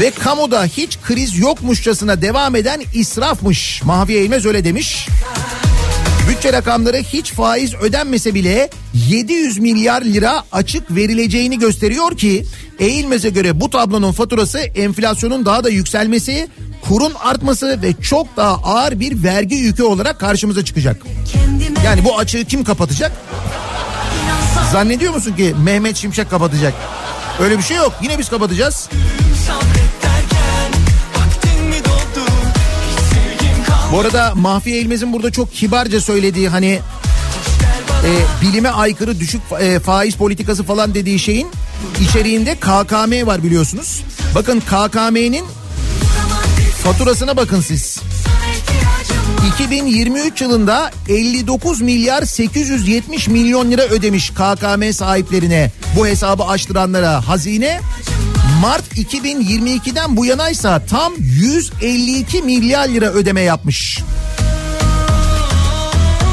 ve kamuda hiç kriz yokmuşçasına devam eden israfmış. Mahfi Eğilmez öyle demiş. Bütçe rakamları hiç faiz ödenmese bile 700 milyar lira açık verileceğini gösteriyor ki Eğilmez'e göre bu tablonun faturası enflasyonun daha da yükselmesi, kurun artması ve çok daha ağır bir vergi yükü olarak karşımıza çıkacak. Yani bu açığı kim kapatacak? Zannediyor musun ki Mehmet Şimşek kapatacak? Öyle bir şey yok. Yine biz kapatacağız. Bu arada Mahfi Eğilmez'in burada çok kibarca söylediği hani e, bilime aykırı düşük e, faiz politikası falan dediği şeyin içeriğinde KKM var biliyorsunuz. Bakın KKM'nin faturasına bakın siz. 2023 yılında 59 milyar 870 milyon lira ödemiş KKM sahiplerine bu hesabı açtıranlara hazine. Mart 2022'den bu yanaysa tam 152 milyar lira ödeme yapmış.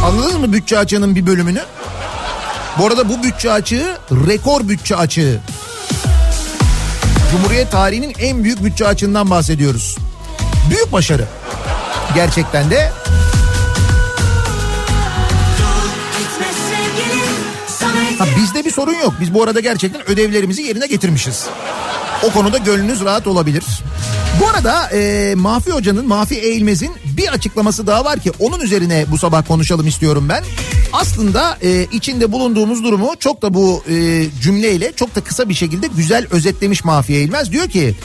Anladınız mı bütçe açığının bir bölümünü? Bu arada bu bütçe açığı rekor bütçe açığı. Cumhuriyet tarihinin en büyük bütçe açığından bahsediyoruz. Büyük başarı. Gerçekten de Ha, bizde bir sorun yok. Biz bu arada gerçekten ödevlerimizi yerine getirmişiz. O konuda gönlünüz rahat olabilir. Bu arada e, Mahfi Hoca'nın, Mahfi Eğilmez'in bir açıklaması daha var ki onun üzerine bu sabah konuşalım istiyorum ben. Aslında e, içinde bulunduğumuz durumu çok da bu e, cümleyle çok da kısa bir şekilde güzel özetlemiş Mahfi Eğilmez. Diyor ki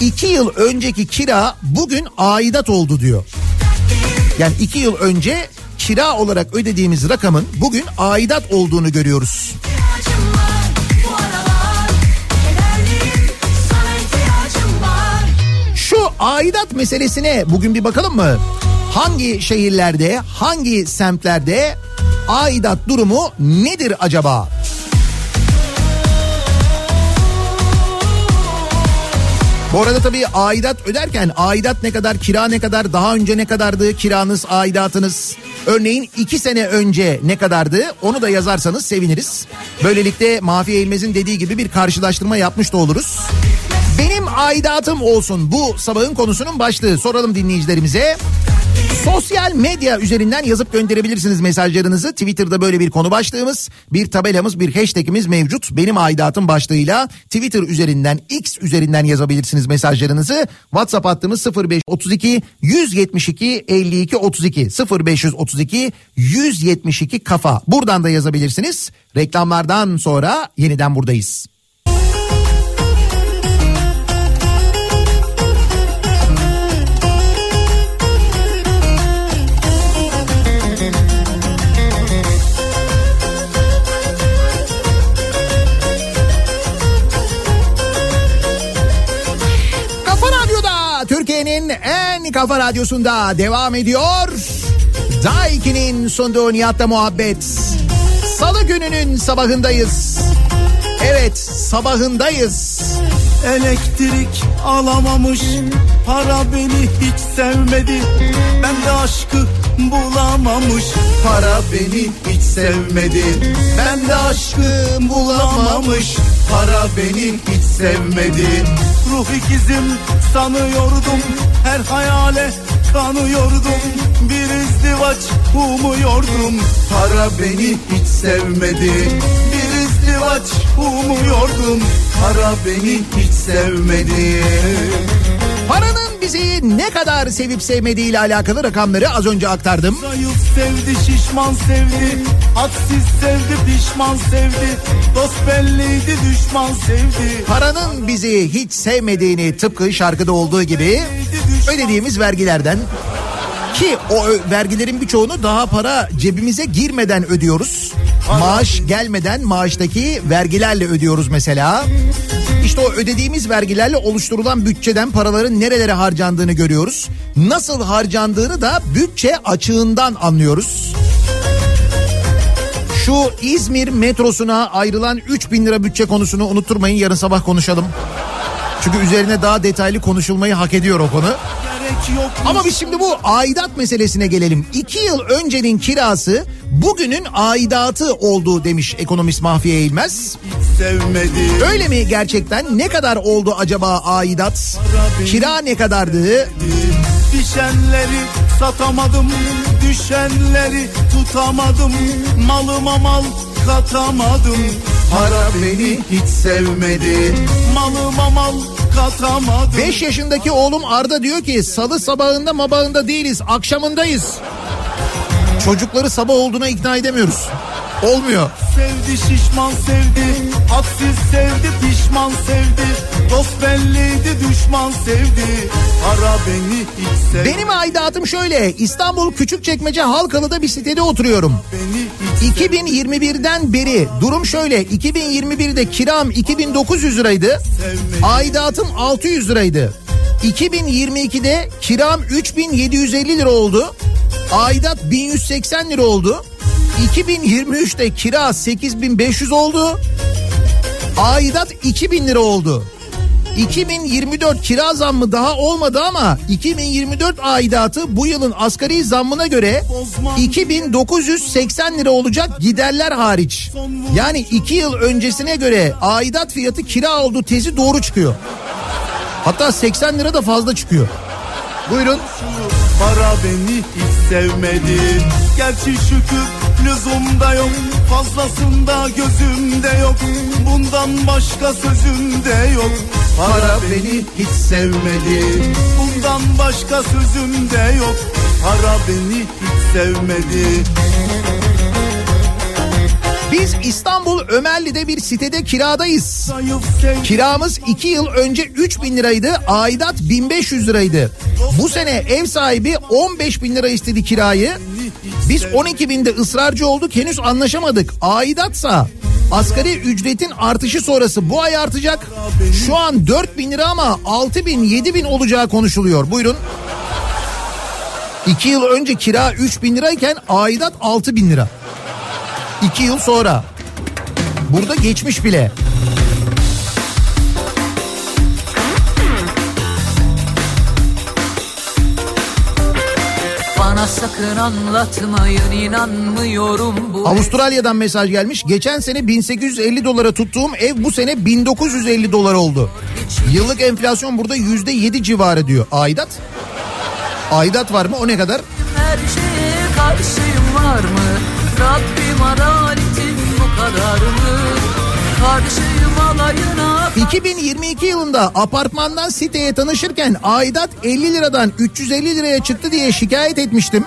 iki yıl önceki kira bugün aidat oldu diyor. Yani iki yıl önce kira olarak ödediğimiz rakamın bugün aidat olduğunu görüyoruz. Aidat meselesine bugün bir bakalım mı? Hangi şehirlerde, hangi semtlerde aidat durumu nedir acaba? Bu arada tabii aidat öderken aidat ne kadar, kira ne kadar, daha önce ne kadardı kiranız, aidatınız? Örneğin iki sene önce ne kadardı onu da yazarsanız seviniriz. Böylelikle Mafi Eğilmez'in dediği gibi bir karşılaştırma yapmış da oluruz. Aidatım olsun bu sabahın konusunun başlığı. Soralım dinleyicilerimize. Sosyal medya üzerinden yazıp gönderebilirsiniz mesajlarınızı. Twitter'da böyle bir konu başlığımız, bir tabelamız, bir hashtagimiz mevcut. Benim aidatım başlığıyla Twitter üzerinden, X üzerinden yazabilirsiniz mesajlarınızı. WhatsApp hattımız 0532 172 52 32 0532 172 kafa. Buradan da yazabilirsiniz. Reklamlardan sonra yeniden buradayız. Kafa radyosunda devam ediyor. Daiki'nin sunduğu Nihat'la muhabbet. Salı gününün sabahındayız. Evet sabahındayız. Elektrik alamamış Para beni hiç sevmedi Ben de aşkı bulamamış. Para beni hiç sevmedi. Ben de aşkı bulamamış. Para beni hiç sevmedi. Ruh ikizim sanıyordum. Her hayale kanıyordum. Bir izdivaç umuyordum. Para beni hiç sevmedi. Bir izdivaç umuyordum. Para beni hiç sevmedi Paranın bizi ne kadar sevip sevmediği ile alakalı rakamları az önce aktardım. Zayıf sevdi şişman sevdi. Hadsiz sevdi pişman sevdi. Dost belliydi düşman sevdi. Paranın bizi hiç sevmediğini tıpkı şarkıda olduğu gibi ödediğimiz vergilerden ki o vergilerin birçoğunu daha para cebimize girmeden ödüyoruz. Maaş gelmeden maaştaki vergilerle ödüyoruz mesela. İşte o ödediğimiz vergilerle oluşturulan bütçeden paraların nerelere harcandığını görüyoruz. Nasıl harcandığını da bütçe açığından anlıyoruz. Şu İzmir metrosuna ayrılan 3 bin lira bütçe konusunu unutturmayın yarın sabah konuşalım. Çünkü üzerine daha detaylı konuşulmayı hak ediyor o konu. Ama biz şimdi bu aidat meselesine gelelim. İki yıl öncenin kirası bugünün aidatı oldu demiş ekonomist Mahfiye İlmez. Sevmedi. Öyle mi gerçekten? Ne kadar oldu acaba aidat? Kira ne kadardı? Düşenleri satamadım Düşenleri tutamadım Malıma mal katamadım Para beni hiç sevmedi Malıma mal katamadım 5 yaşındaki oğlum Arda diyor ki salı sabahında mabağında değiliz akşamındayız. Çocukları sabah olduğuna ikna edemiyoruz. Olmuyor. Sevdi şişman sevdi Haksiz sevdi pişman sevdi Dost belliydi düşman sevdi Para beni hiç sevmedi Benim aidatım şöyle. İstanbul Küçükçekmece Halkalı'da bir sitede oturuyorum. 2021'den beri durum şöyle. 2021'de kiram 2900 liraydı. Aidatım 600 liraydı. 2022'de kiram 3750 lira oldu. Aidat 1180 lira oldu. 2023'te kira 8500 oldu. Aidat 2000 lira oldu. 2024 kira zammı daha olmadı ama 2024 aidatı bu yılın asgari zammına göre 2980 lira olacak giderler hariç. Yani 2 yıl öncesine göre aidat fiyatı kira olduğu tezi doğru çıkıyor. Hatta 80 lira da fazla çıkıyor. Buyurun. Para beni hiç sevmedi Gerçi şükür lüzumda yok Fazlasında gözümde yok Bundan başka sözümde yok Para beni hiç sevmedi Bundan başka sözümde yok Para beni hiç sevmedi Biz İstanbul Ömerli'de bir sitede kiradayız. Kiramız 2 yıl önce 3 bin liraydı, aidat 1500 liraydı. Bu sene ev sahibi 15 bin lira istedi kirayı. Biz 12 binde ısrarcı olduk henüz anlaşamadık. Aidatsa asgari ücretin artışı sonrası bu ay artacak. Şu an 4 bin lira ama 6 bin 7 bin olacağı konuşuluyor. Buyurun. 2 yıl önce kira 3 bin lirayken aidat 6 bin lira. 2 yıl sonra. Burada geçmiş bile. Sakın anlatmayın inanmıyorum bu Avustralya'dan mesaj gelmiş. Geçen sene 1850 dolara tuttuğum ev bu sene 1950 dolar oldu. Yıllık enflasyon burada yüzde yedi civarı diyor. Aidat? Aidat var mı? O ne kadar? Her şeye karşıyım var mı? Rabbim adaletin bu kadar mı? Karşıyım alayına 2022 yılında apartmandan siteye tanışırken aidat 50 liradan 350 liraya çıktı diye şikayet etmiştim.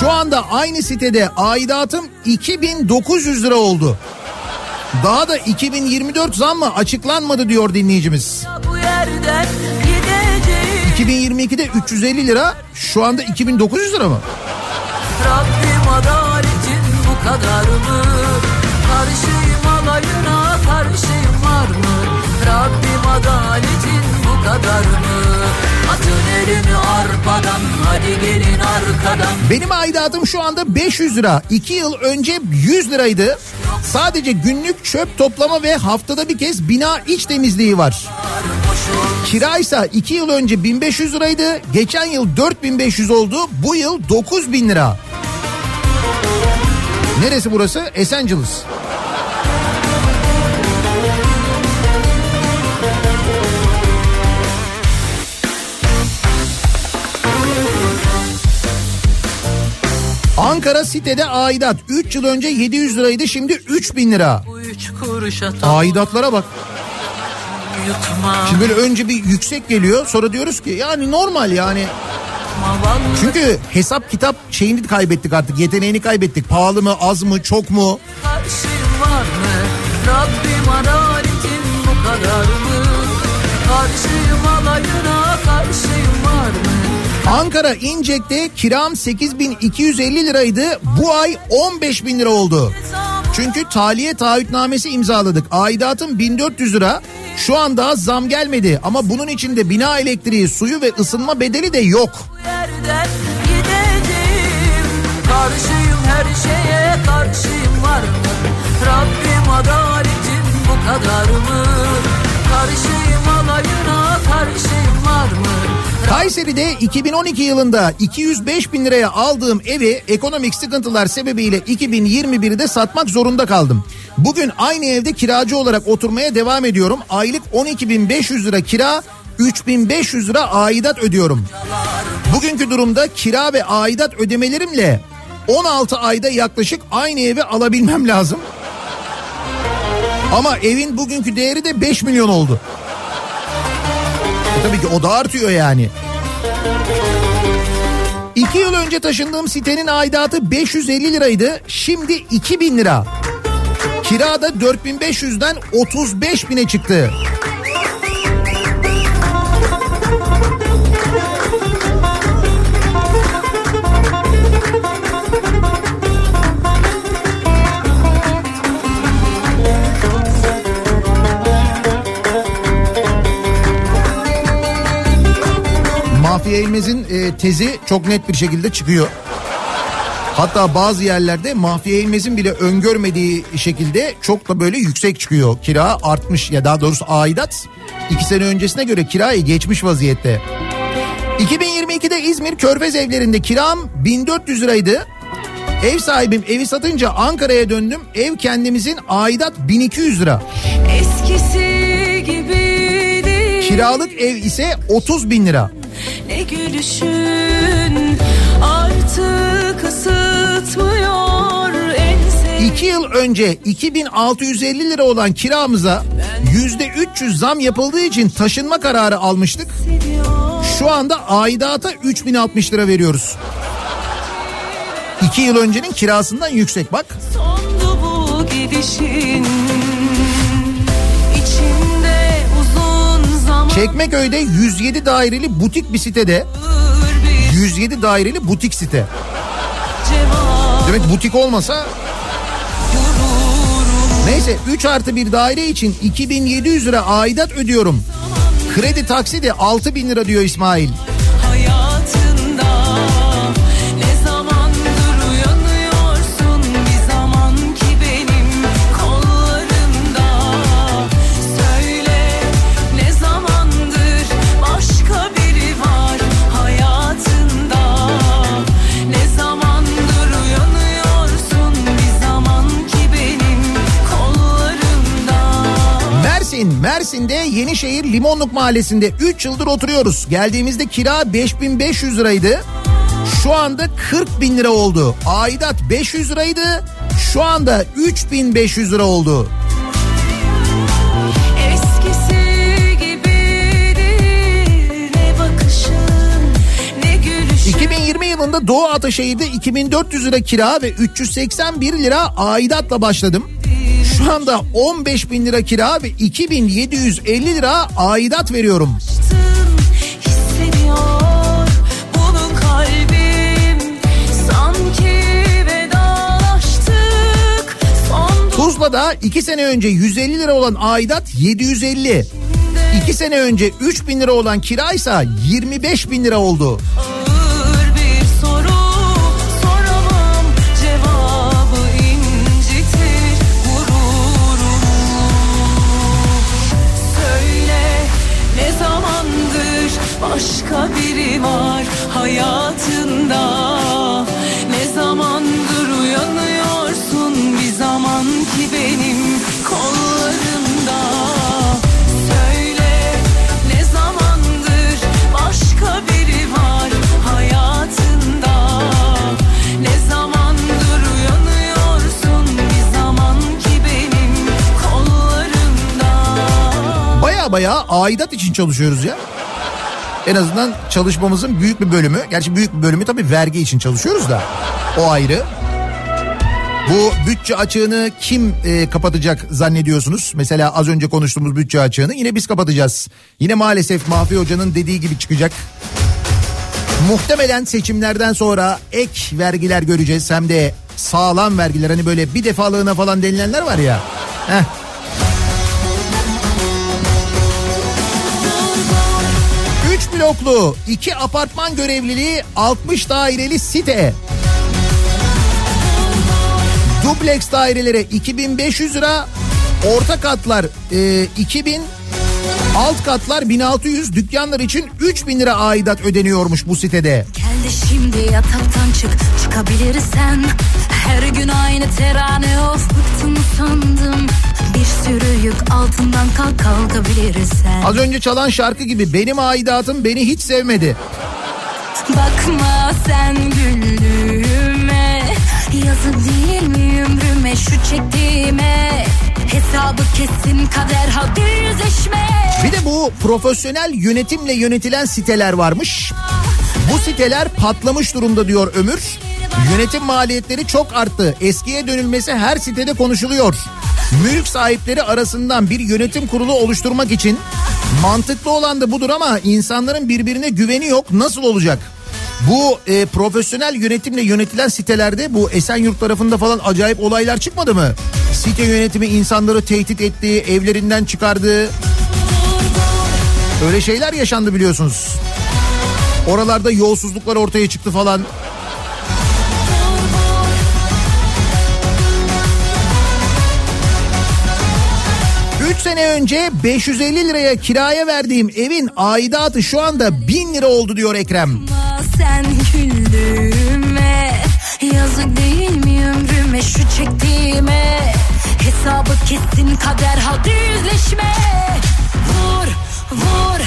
Şu anda aynı sitede aidatım 2900 lira oldu. Daha da 2024 zam mı açıklanmadı diyor dinleyicimiz. bu yerden gideceğim 2022'de 350 lira şu anda 2900 lira mı? Rabbim adaletin bu kadar mı? Karşıyım alayına karşıyım var mı? Rabbim adaletin kadar mı? Atın elini arpadan hadi gelin arkadan Benim aidatım şu anda 500 lira. 2 yıl önce 100 liraydı. Sadece günlük çöp toplama ve haftada bir kez bina iç temizliği var. Kiraysa 2 yıl önce 1500 liraydı. Geçen yıl 4500 oldu. Bu yıl 9000 lira. Neresi burası? Esenciles. Ankara sitede aidat 3 yıl önce 700 liraydı şimdi 3000 lira. Aidatlara bak. yutma Şimdi böyle önce bir yüksek geliyor sonra diyoruz ki yani normal yani. Çünkü hesap kitap şeyini kaybettik artık yeteneğini kaybettik. Pahalı mı az mı çok mu? karşıyım var mı? Rabbim adaletin bu kadar mı? Karşıyım alayına? Ankara İncek'te kiram 8250 liraydı. Bu ay 15 bin lira oldu. Çünkü taliye taahhütnamesi imzaladık. Aidatım 1400 lira. Şu an daha zam gelmedi ama bunun içinde bina elektriği, suyu ve ısınma bedeli de yok. Karşıyım her şeye karşıyım var mı? Rabbim adaletin bu kadar mı? Karşıyım alayına karşıyım var mı? Kayseri'de 2012 yılında 205 bin liraya aldığım evi ekonomik sıkıntılar sebebiyle 2021'de satmak zorunda kaldım. Bugün aynı evde kiracı olarak oturmaya devam ediyorum. Aylık 12.500 lira kira 3500 lira aidat ödüyorum. Bugünkü durumda kira ve aidat ödemelerimle 16 ayda yaklaşık aynı evi alabilmem lazım. Ama evin bugünkü değeri de 5 milyon oldu. Tabii ki o da artıyor yani. İki yıl önce taşındığım sitenin aidatı 550 liraydı. Şimdi 2000 lira. Kira da 4500'den 35 bine çıktı. Mahfiye İlmez'in e, tezi çok net bir şekilde çıkıyor. Hatta bazı yerlerde Mahfiye İlmez'in bile öngörmediği şekilde çok da böyle yüksek çıkıyor. Kira artmış ya daha doğrusu aidat iki sene öncesine göre kirayı geçmiş vaziyette. 2022'de İzmir Körfez evlerinde kiram 1400 liraydı. Ev sahibim evi satınca Ankara'ya döndüm. Ev kendimizin aidat 1200 lira. Eskisi gibi değil Kiralık ev ise 30 bin lira. Ne gülüşün artık ısıtmıyor İki yıl önce 2650 lira olan kiramıza yüzde 300 zam yapıldığı için taşınma kararı almıştık. Şu anda aidata 3060 lira veriyoruz. İki yıl öncenin kirasından yüksek bak. Sondu bu gidişin Çekmeköy'de 107 daireli butik bir sitede 107 daireli butik site. Demek butik olmasa Neyse 3 artı bir daire için 2700 lira aidat ödüyorum. Kredi taksidi 6000 lira diyor İsmail. Mersin'de Yenişehir Limonluk Mahallesi'nde 3 yıldır oturuyoruz. Geldiğimizde kira 5500 liraydı. Şu anda 40 bin lira oldu. Aidat 500 liraydı. Şu anda 3500 lira oldu. Eskisi gibi değil ne bakışın ne gülüşün 2020 yılında Doğu Ataşehir'de 2400 lira kira ve 381 lira aidatla başladım. Şu anda 15 bin lira kira ve 2750 lira aidat veriyorum. Tuzla'da 2 sene önce 150 lira olan aidat 750. 2 sene önce 3 bin lira olan kiraysa 25 bin lira oldu. Başka biri var hayatında. Ne zamandır uyanıyorsun? Bir zaman ki benim kollarımda. Söyle ne zamandır başka biri var hayatında? Ne zamandır uyanıyorsun? Bir zaman benim kollarımda. Baya baya aidat için çalışıyoruz ya. En azından çalışmamızın büyük bir bölümü, gerçi büyük bir bölümü tabii vergi için çalışıyoruz da o ayrı. Bu bütçe açığını kim e, kapatacak zannediyorsunuz? Mesela az önce konuştuğumuz bütçe açığını yine biz kapatacağız. Yine maalesef Mahfi Hoca'nın dediği gibi çıkacak. Muhtemelen seçimlerden sonra ek vergiler göreceğiz. Hem de sağlam vergiler hani böyle bir defalığına falan denilenler var ya. Heh. Bloklu iki apartman görevliliği 60 daireli site. Dubleks dairelere 2500 lira, orta katlar e, 2000, alt katlar 1600, dükkanlar için 3000 lira aidat ödeniyormuş bu sitede. Gel de şimdi yataktan çık çıkabilirsen Her gün aynı terane of bıktım sandım Bir sürü yük altından kalk kalkabilirsen Az önce çalan şarkı gibi benim aidatım beni hiç sevmedi. Bakma sen güldüğüme Yazık değil mi ömrüme şu çektiğime Hesabı kesin kader hadi yüzleşme Bir de bu profesyonel yönetimle yönetilen siteler varmış. Bu siteler patlamış durumda diyor Ömür. Yönetim maliyetleri çok arttı. Eskiye dönülmesi her sitede konuşuluyor. Mülk sahipleri arasından bir yönetim kurulu oluşturmak için mantıklı olan da budur ama insanların birbirine güveni yok. Nasıl olacak? Bu e, profesyonel yönetimle yönetilen sitelerde bu Esenyurt tarafında falan acayip olaylar çıkmadı mı? Site yönetimi insanları tehdit ettiği, evlerinden çıkardığı öyle şeyler yaşandı biliyorsunuz. Oralarda yolsuzluklar ortaya çıktı falan. Üç sene önce 550 liraya kiraya verdiğim evin aidatı şu anda 1000 lira oldu diyor Ekrem. Sen güldüğüme Yazık değil mi ömrüme şu çektiğime Hesabı kesin kader hadi yüzleşme Vur vur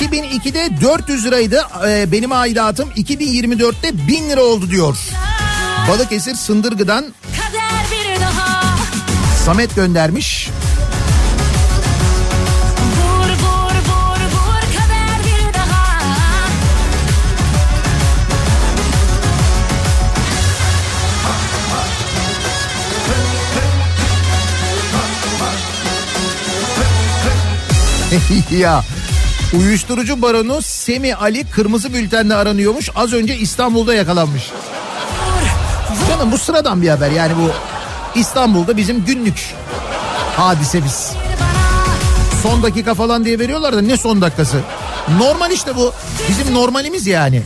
2002'de 400 liraydı e, benim aidatım 2024'te 1000 lira oldu diyor. Balıkesir Sındırgı'dan Samet göndermiş. Ya uyuşturucu baronu Semi Ali kırmızı bültenle aranıyormuş. Az önce İstanbul'da yakalanmış. Canım bu sıradan bir haber yani bu İstanbul'da bizim günlük hadisemiz. Son dakika falan diye veriyorlar da ne son dakikası? Normal işte bu. Bizim normalimiz yani.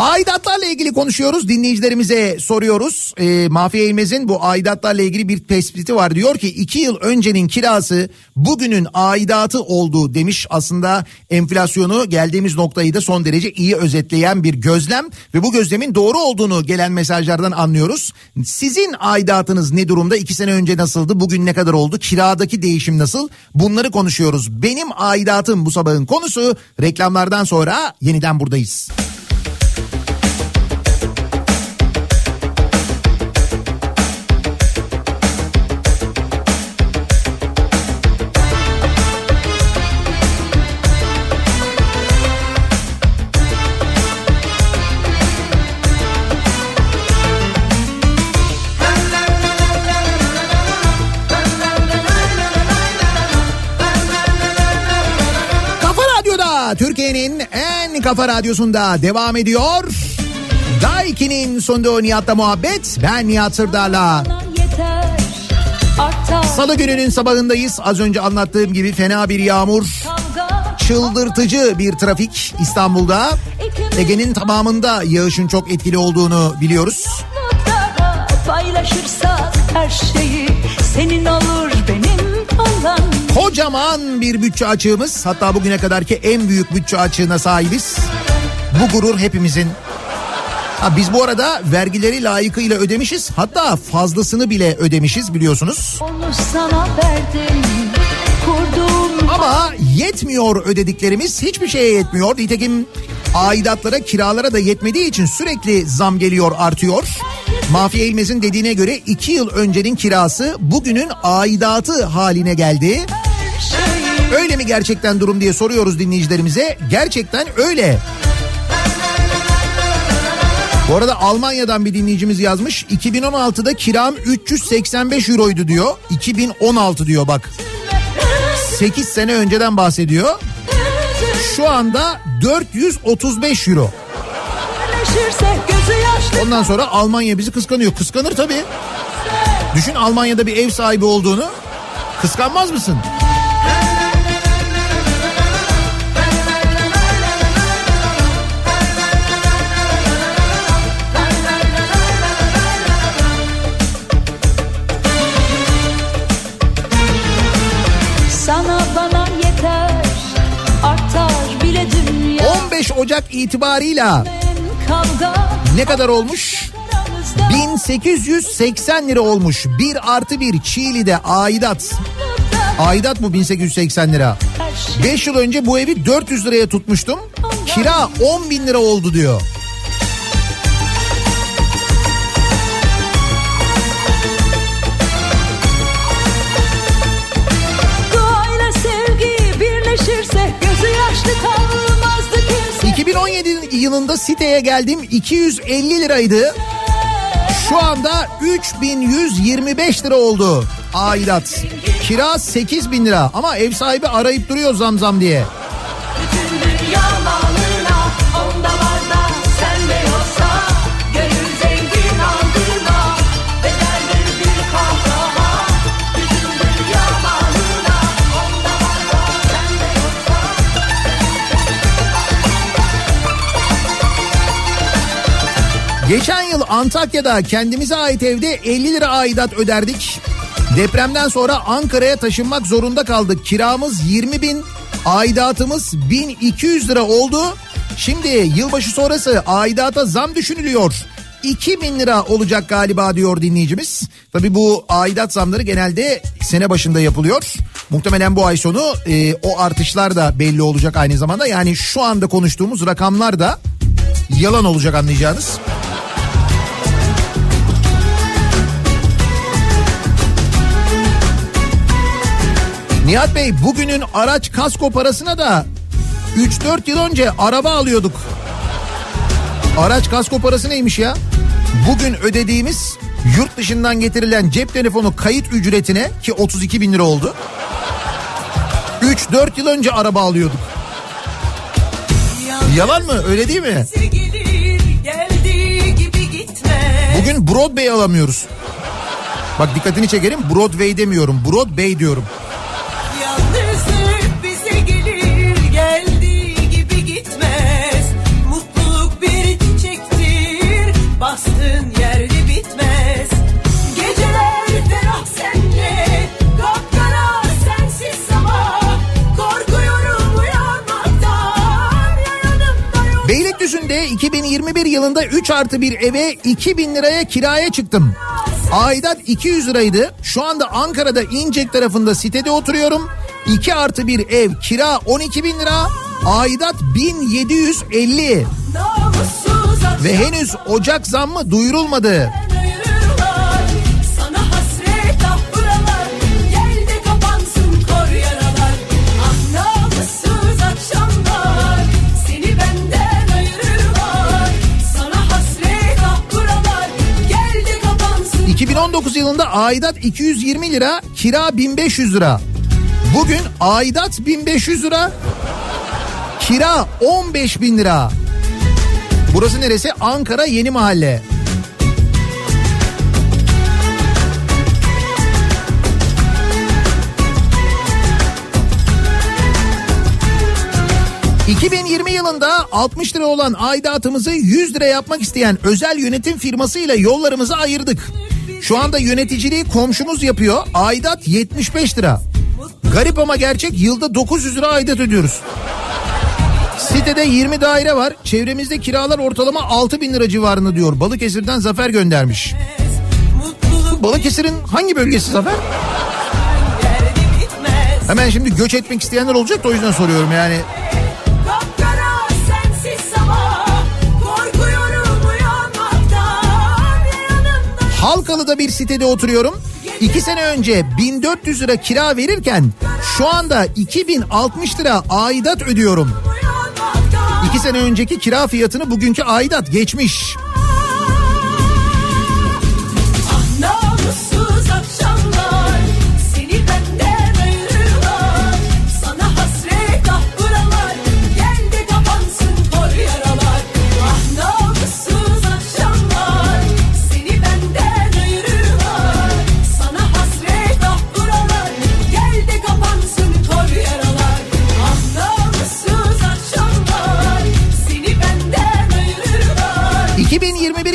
Aidatlarla ilgili konuşuyoruz. Dinleyicilerimize soruyoruz. Ee, Mahfi Eğmez'in bu aidatlarla ilgili bir tespiti var. Diyor ki iki yıl öncenin kirası bugünün aidatı oldu demiş. Aslında enflasyonu geldiğimiz noktayı da son derece iyi özetleyen bir gözlem. Ve bu gözlemin doğru olduğunu gelen mesajlardan anlıyoruz. Sizin aidatınız ne durumda? İki sene önce nasıldı? Bugün ne kadar oldu? Kiradaki değişim nasıl? Bunları konuşuyoruz. Benim aidatım bu sabahın konusu. Reklamlardan sonra yeniden buradayız. Türkiye'nin en kafa radyosunda devam ediyor. Daiki'nin sunduğu Nihat'la muhabbet. Ben Nihat Sırdar'la. Salı gününün sabahındayız. Az önce anlattığım gibi fena bir yağmur. Çıldırtıcı bir trafik İstanbul'da. Ege'nin tamamında yağışın çok etkili olduğunu biliyoruz. paylaşırsak her şeyi senin olur benim olan Kocaman bir bütçe açığımız. Hatta bugüne kadarki en büyük bütçe açığına sahibiz. Bu gurur hepimizin. Ha, biz bu arada vergileri layıkıyla ödemişiz. Hatta fazlasını bile ödemişiz biliyorsunuz. onu sana verdim kurdum Ama yetmiyor ödediklerimiz hiçbir şeye yetmiyor. Nitekim aidatlara kiralara da yetmediği için sürekli zam geliyor artıyor. Mahfiye İlmez'in dediğine göre iki yıl öncenin kirası bugünün aidatı haline geldi. Öyle mi gerçekten durum diye soruyoruz dinleyicilerimize. Gerçekten öyle. Bu arada Almanya'dan bir dinleyicimiz yazmış. 2016'da kiram 385 euroydu diyor. 2016 diyor bak. 8 sene önceden bahsediyor. Şu anda 435 euro. Ondan sonra Almanya bizi kıskanıyor. Kıskanır tabii. Düşün Almanya'da bir ev sahibi olduğunu. Kıskanmaz mısın? sana bana yeter artar bile dünya 15 Ocak itibarıyla kavga ne kadar olmuş? 1880 lira olmuş. 1 artı 1 Çiğli'de aidat. Aidat mı 1880 lira? 5 yıl önce bu evi 400 liraya tutmuştum. Kira 10 bin lira oldu diyor. Yılında siteye geldim 250 liraydı. Şu anda 3125 lira oldu aidat. Kira 8 bin lira ama ev sahibi arayıp duruyor zam zam diye. Geçen yıl Antakya'da kendimize ait evde 50 lira aidat öderdik. Depremden sonra Ankara'ya taşınmak zorunda kaldık. Kiramız 20 bin, aidatımız 1200 lira oldu. Şimdi yılbaşı sonrası aidata zam düşünülüyor. 2000 lira olacak galiba diyor dinleyicimiz. Tabii bu aidat zamları genelde sene başında yapılıyor. Muhtemelen bu ay sonu e, o artışlar da belli olacak aynı zamanda. Yani şu anda konuştuğumuz rakamlar da yalan olacak anlayacağınız. Nihat Bey bugünün araç kasko parasına da 3-4 yıl önce araba alıyorduk. Araç kasko parası neymiş ya? Bugün ödediğimiz yurt dışından getirilen cep telefonu kayıt ücretine ki 32 bin lira oldu. 3-4 yıl önce araba alıyorduk. Yalan mı öyle değil mi? Bugün Broadway alamıyoruz. Bak dikkatini çekerim Broadway demiyorum Broadway diyorum. Gelir gitmez bir Beylikdüzü'nde 2021 yılında 3 artı bir eve 2000 liraya kiraya çıktım. Aidat 200 liraydı. Şu anda Ankara'da İncek tarafında sitede oturuyorum. 2 artı bir ev kira 12 bin lira. Aidat 1750 namussuz ve henüz Ocak zammı duyurulmadı. 2019 yılında aidat 220 lira, kira 1500 lira. Bugün aidat 1500 lira, kira 15 bin lira. Burası neresi? Ankara Yeni Mahalle. ...2020 yılında 60 lira olan aidatımızı 100 lira yapmak isteyen özel yönetim firmasıyla yollarımızı ayırdık. Şu anda yöneticiliği komşumuz yapıyor. Aidat 75 lira. Garip ama gerçek yılda 900 lira aidat ödüyoruz. Sitede 20 daire var. Çevremizde kiralar ortalama 6 bin lira civarında diyor. Balıkesir'den Zafer göndermiş. Balıkesir'in hangi bölgesi Zafer? Hemen şimdi göç etmek isteyenler olacak da o yüzden soruyorum yani. Halkalı'da bir sitede oturuyorum. 2 sene önce 1400 lira kira verirken şu anda 2060 lira aidat ödüyorum. 2 sene önceki kira fiyatını bugünkü aidat geçmiş.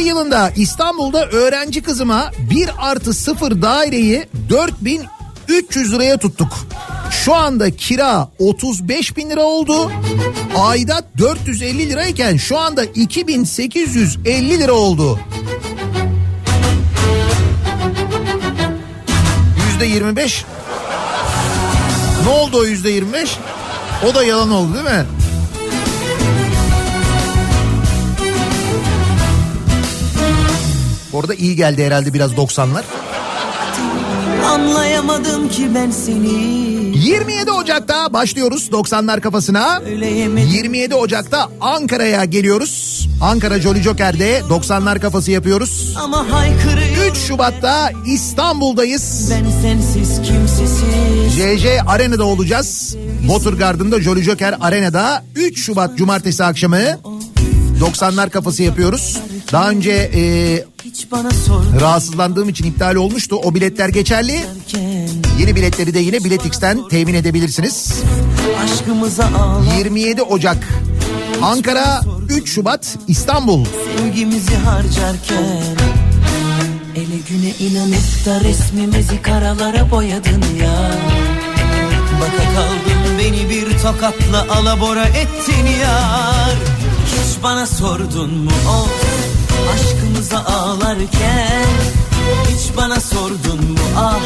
Yılında İstanbul'da öğrenci kızıma 1 artı 0 daireyi 4300 liraya tuttuk. Şu anda kira 35 bin lira oldu. Aidat 450 lirayken şu anda 2850 lira oldu. Yüzde 25. Ne oldu o yüzde 25? O da yalan oldu değil mi? Orada iyi geldi herhalde biraz 90'lar. Anlayamadım ki ben seni 27 Ocak'ta başlıyoruz 90'lar kafasına. 27 Ocak'ta Ankara'ya geliyoruz. Ankara Jolly Joker'de 90'lar kafası yapıyoruz. Ama haykırıyor 3 Şubat'ta İstanbul'dayız. Ben sensiz kimsesiz JJ Arena'da olacağız. Watergarden'da Jolly Joker Arena'da 3 Şubat Cumartesi akşamı 90'lar kafası yapıyoruz. Daha önce e, rahatsızlandığım için iptal olmuştu. O biletler geçerli. Yeni biletleri de yine Bilet X'ten temin edebilirsiniz. Aşkımıza ağla 27 Ocak Ankara 3 Şubat İstanbul. Sevgimizi harcarken Ele güne inanıp da resmimizi karalara boyadın ya Baka kaldım beni bir tokatla alabora ettin yar Hiç bana sordun mu of Aşkımıza ağlarken Hiç bana sordun mu ah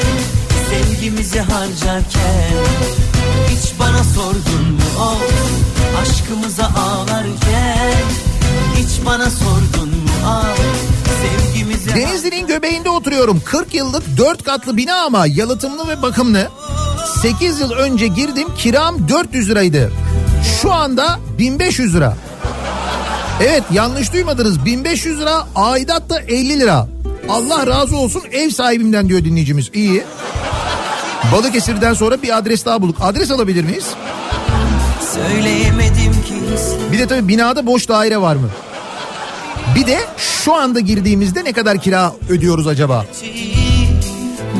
Sevgimizi harcarken Hiç bana sordun mu of Aşkımıza ağlarken Hiç bana sordun mu ah Sevgimizi Denizli'nin göbeğinde oturuyorum. 40 yıllık 4 katlı bina ama yalıtımlı ve bakımlı. 8 yıl önce girdim kiram 400 liraydı. Şu anda 1500 lira. Evet yanlış duymadınız 1500 lira aidat da 50 lira. Allah razı olsun ev sahibimden diyor dinleyicimiz. İyi. Balıkesir'den sonra bir adres daha bulduk. Adres alabilir miyiz? Söyleyemedim ki Bir de tabii binada boş daire var mı? Bir de şu anda girdiğimizde ne kadar kira ödüyoruz acaba?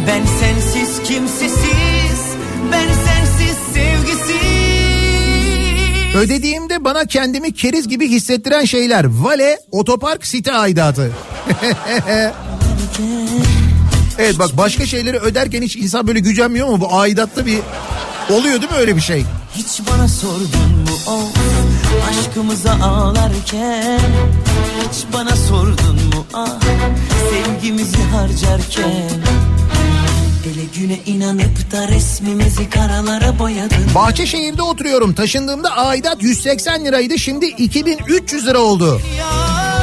Ben sensiz kimsesiz Ödediğimde bana kendimi keriz gibi hissettiren şeyler. Vale, otopark, site aidatı. evet bak başka şeyleri öderken hiç insan böyle gücenmiyor mu? Bu aidatta bir oluyor değil mi öyle bir şey? Hiç bana sordun mu of Aşkımıza ağlarken Hiç bana sordun mu ah Sevgimizi harcarken Bahçeşehir'de oturuyorum. Taşındığımda aidat 180 liraydı. Şimdi 2300 lira oldu.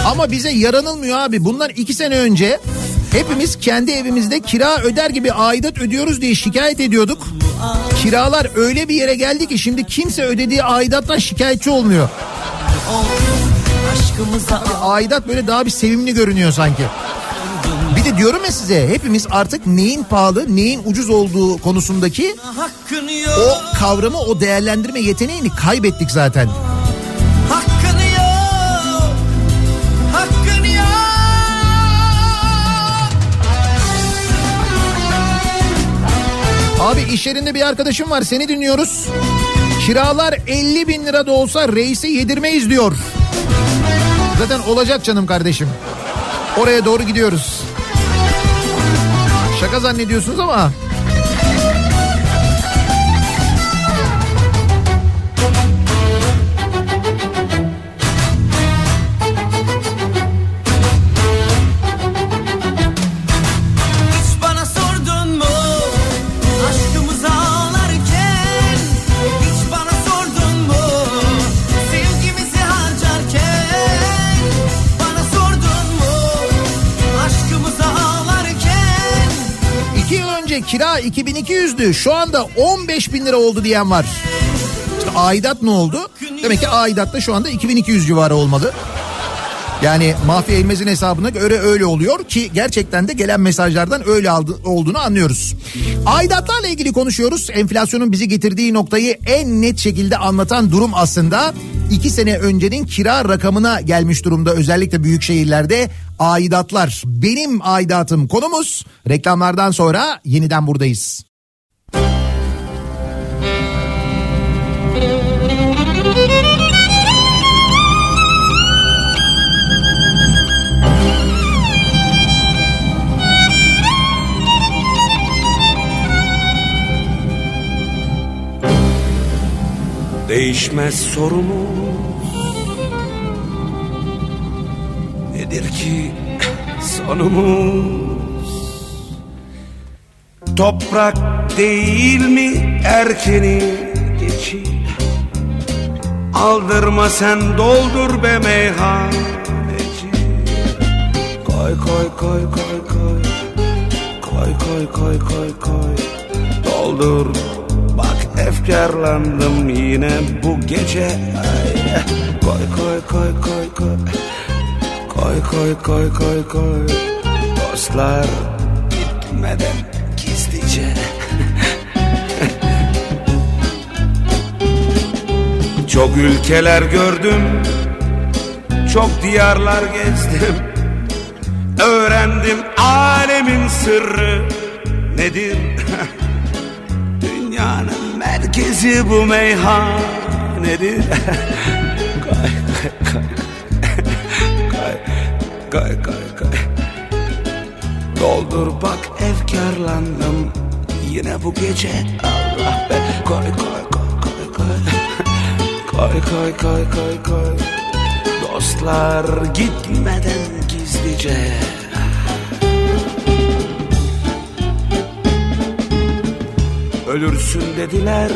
Ama bize yaranılmıyor abi. Bundan iki sene önce hepimiz kendi evimizde kira öder gibi aidat ödüyoruz diye şikayet ediyorduk. Kiralar öyle bir yere geldi ki şimdi kimse ödediği aidattan şikayetçi olmuyor. Aidat böyle daha bir sevimli görünüyor sanki. De diyorum ya size hepimiz artık neyin pahalı neyin ucuz olduğu konusundaki o kavramı o değerlendirme yeteneğini kaybettik zaten. Abi iş yerinde bir arkadaşım var seni dinliyoruz. Kiralar 50 bin lira da olsa reisi yedirmeyiz diyor. Zaten olacak canım kardeşim. Oraya doğru gidiyoruz. Şaka zannediyorsunuz ama kira 2200'dü şu anda 15 bin lira oldu diyen var. İşte aidat ne oldu? Demek ki aidat da şu anda 2200 civarı olmalı. Yani Mahfiye İlmez'in hesabına göre öyle oluyor ki gerçekten de gelen mesajlardan öyle aldı, olduğunu anlıyoruz. Aidatlarla ilgili konuşuyoruz. Enflasyonun bizi getirdiği noktayı en net şekilde anlatan durum aslında iki sene öncenin kira rakamına gelmiş durumda. Özellikle büyük şehirlerde aidatlar. Benim aidatım konumuz. Reklamlardan sonra yeniden buradayız. Değişmez sorumuz. Nedir ki sonumuz? Toprak değil mi erkeni geçi? Aldırma sen doldur be meyhaneci. Koy koy koy koy koy. Koy koy koy koy koy. Doldur efkarlandım yine bu gece. Ay, Koy koy koy koy koy. Koy koy koy koy koy. Dostlar gitmeden gizlice. Çok ülkeler gördüm Çok diyarlar gezdim. Öğrendim alemin sırrı nedir Merkezi bu meyhanedir. Kay kay kay Kay kay kay Doldur bak efkarlandım. Yine bu gece Allah be. Koy koy koy koy koy Koy koy koy koy koy Dostlar gitmeden gizlice Ölürsün dediler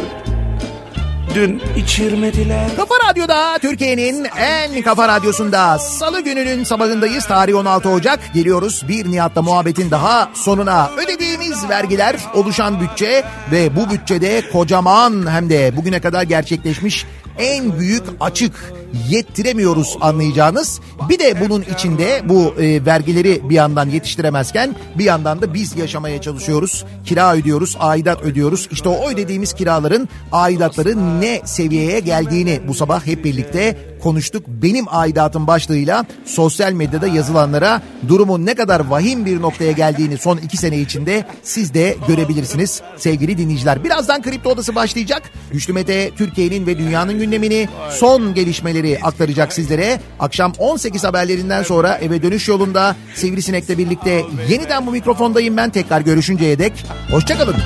Dün içirmediler Kafa Radyo'da Türkiye'nin en kafa radyosunda salı gününün sabahındayız. Tarih 16 Ocak. Geliyoruz bir Nihat'la muhabbetin daha sonuna. Ödediğimiz vergiler, oluşan bütçe ve bu bütçede kocaman hem de bugüne kadar gerçekleşmiş en büyük açık yettiremiyoruz anlayacağınız. Bir de bunun içinde bu e, vergileri bir yandan yetiştiremezken bir yandan da biz yaşamaya çalışıyoruz. Kira ödüyoruz, aidat ödüyoruz. İşte o ödediğimiz kiraların aidatları ne seviyeye geldiğini bu sabah hep birlikte konuştuk. Benim aidatım başlığıyla sosyal medyada yazılanlara durumun ne kadar vahim bir noktaya geldiğini son iki sene içinde siz de görebilirsiniz sevgili dinleyiciler. Birazdan Kripto Odası başlayacak. Güçlü Mete Türkiye'nin ve dünyanın gündemini son gelişmeleri aktaracak sizlere. Akşam 18 haberlerinden sonra eve dönüş yolunda Sivrisinek'le birlikte yeniden bu mikrofondayım ben. Tekrar görüşünceye dek hoşçakalın.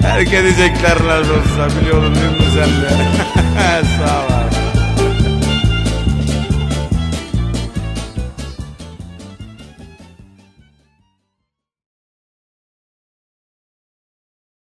Herkese diyecekler olsa biliyordum dün güzeldi. Sağ ol.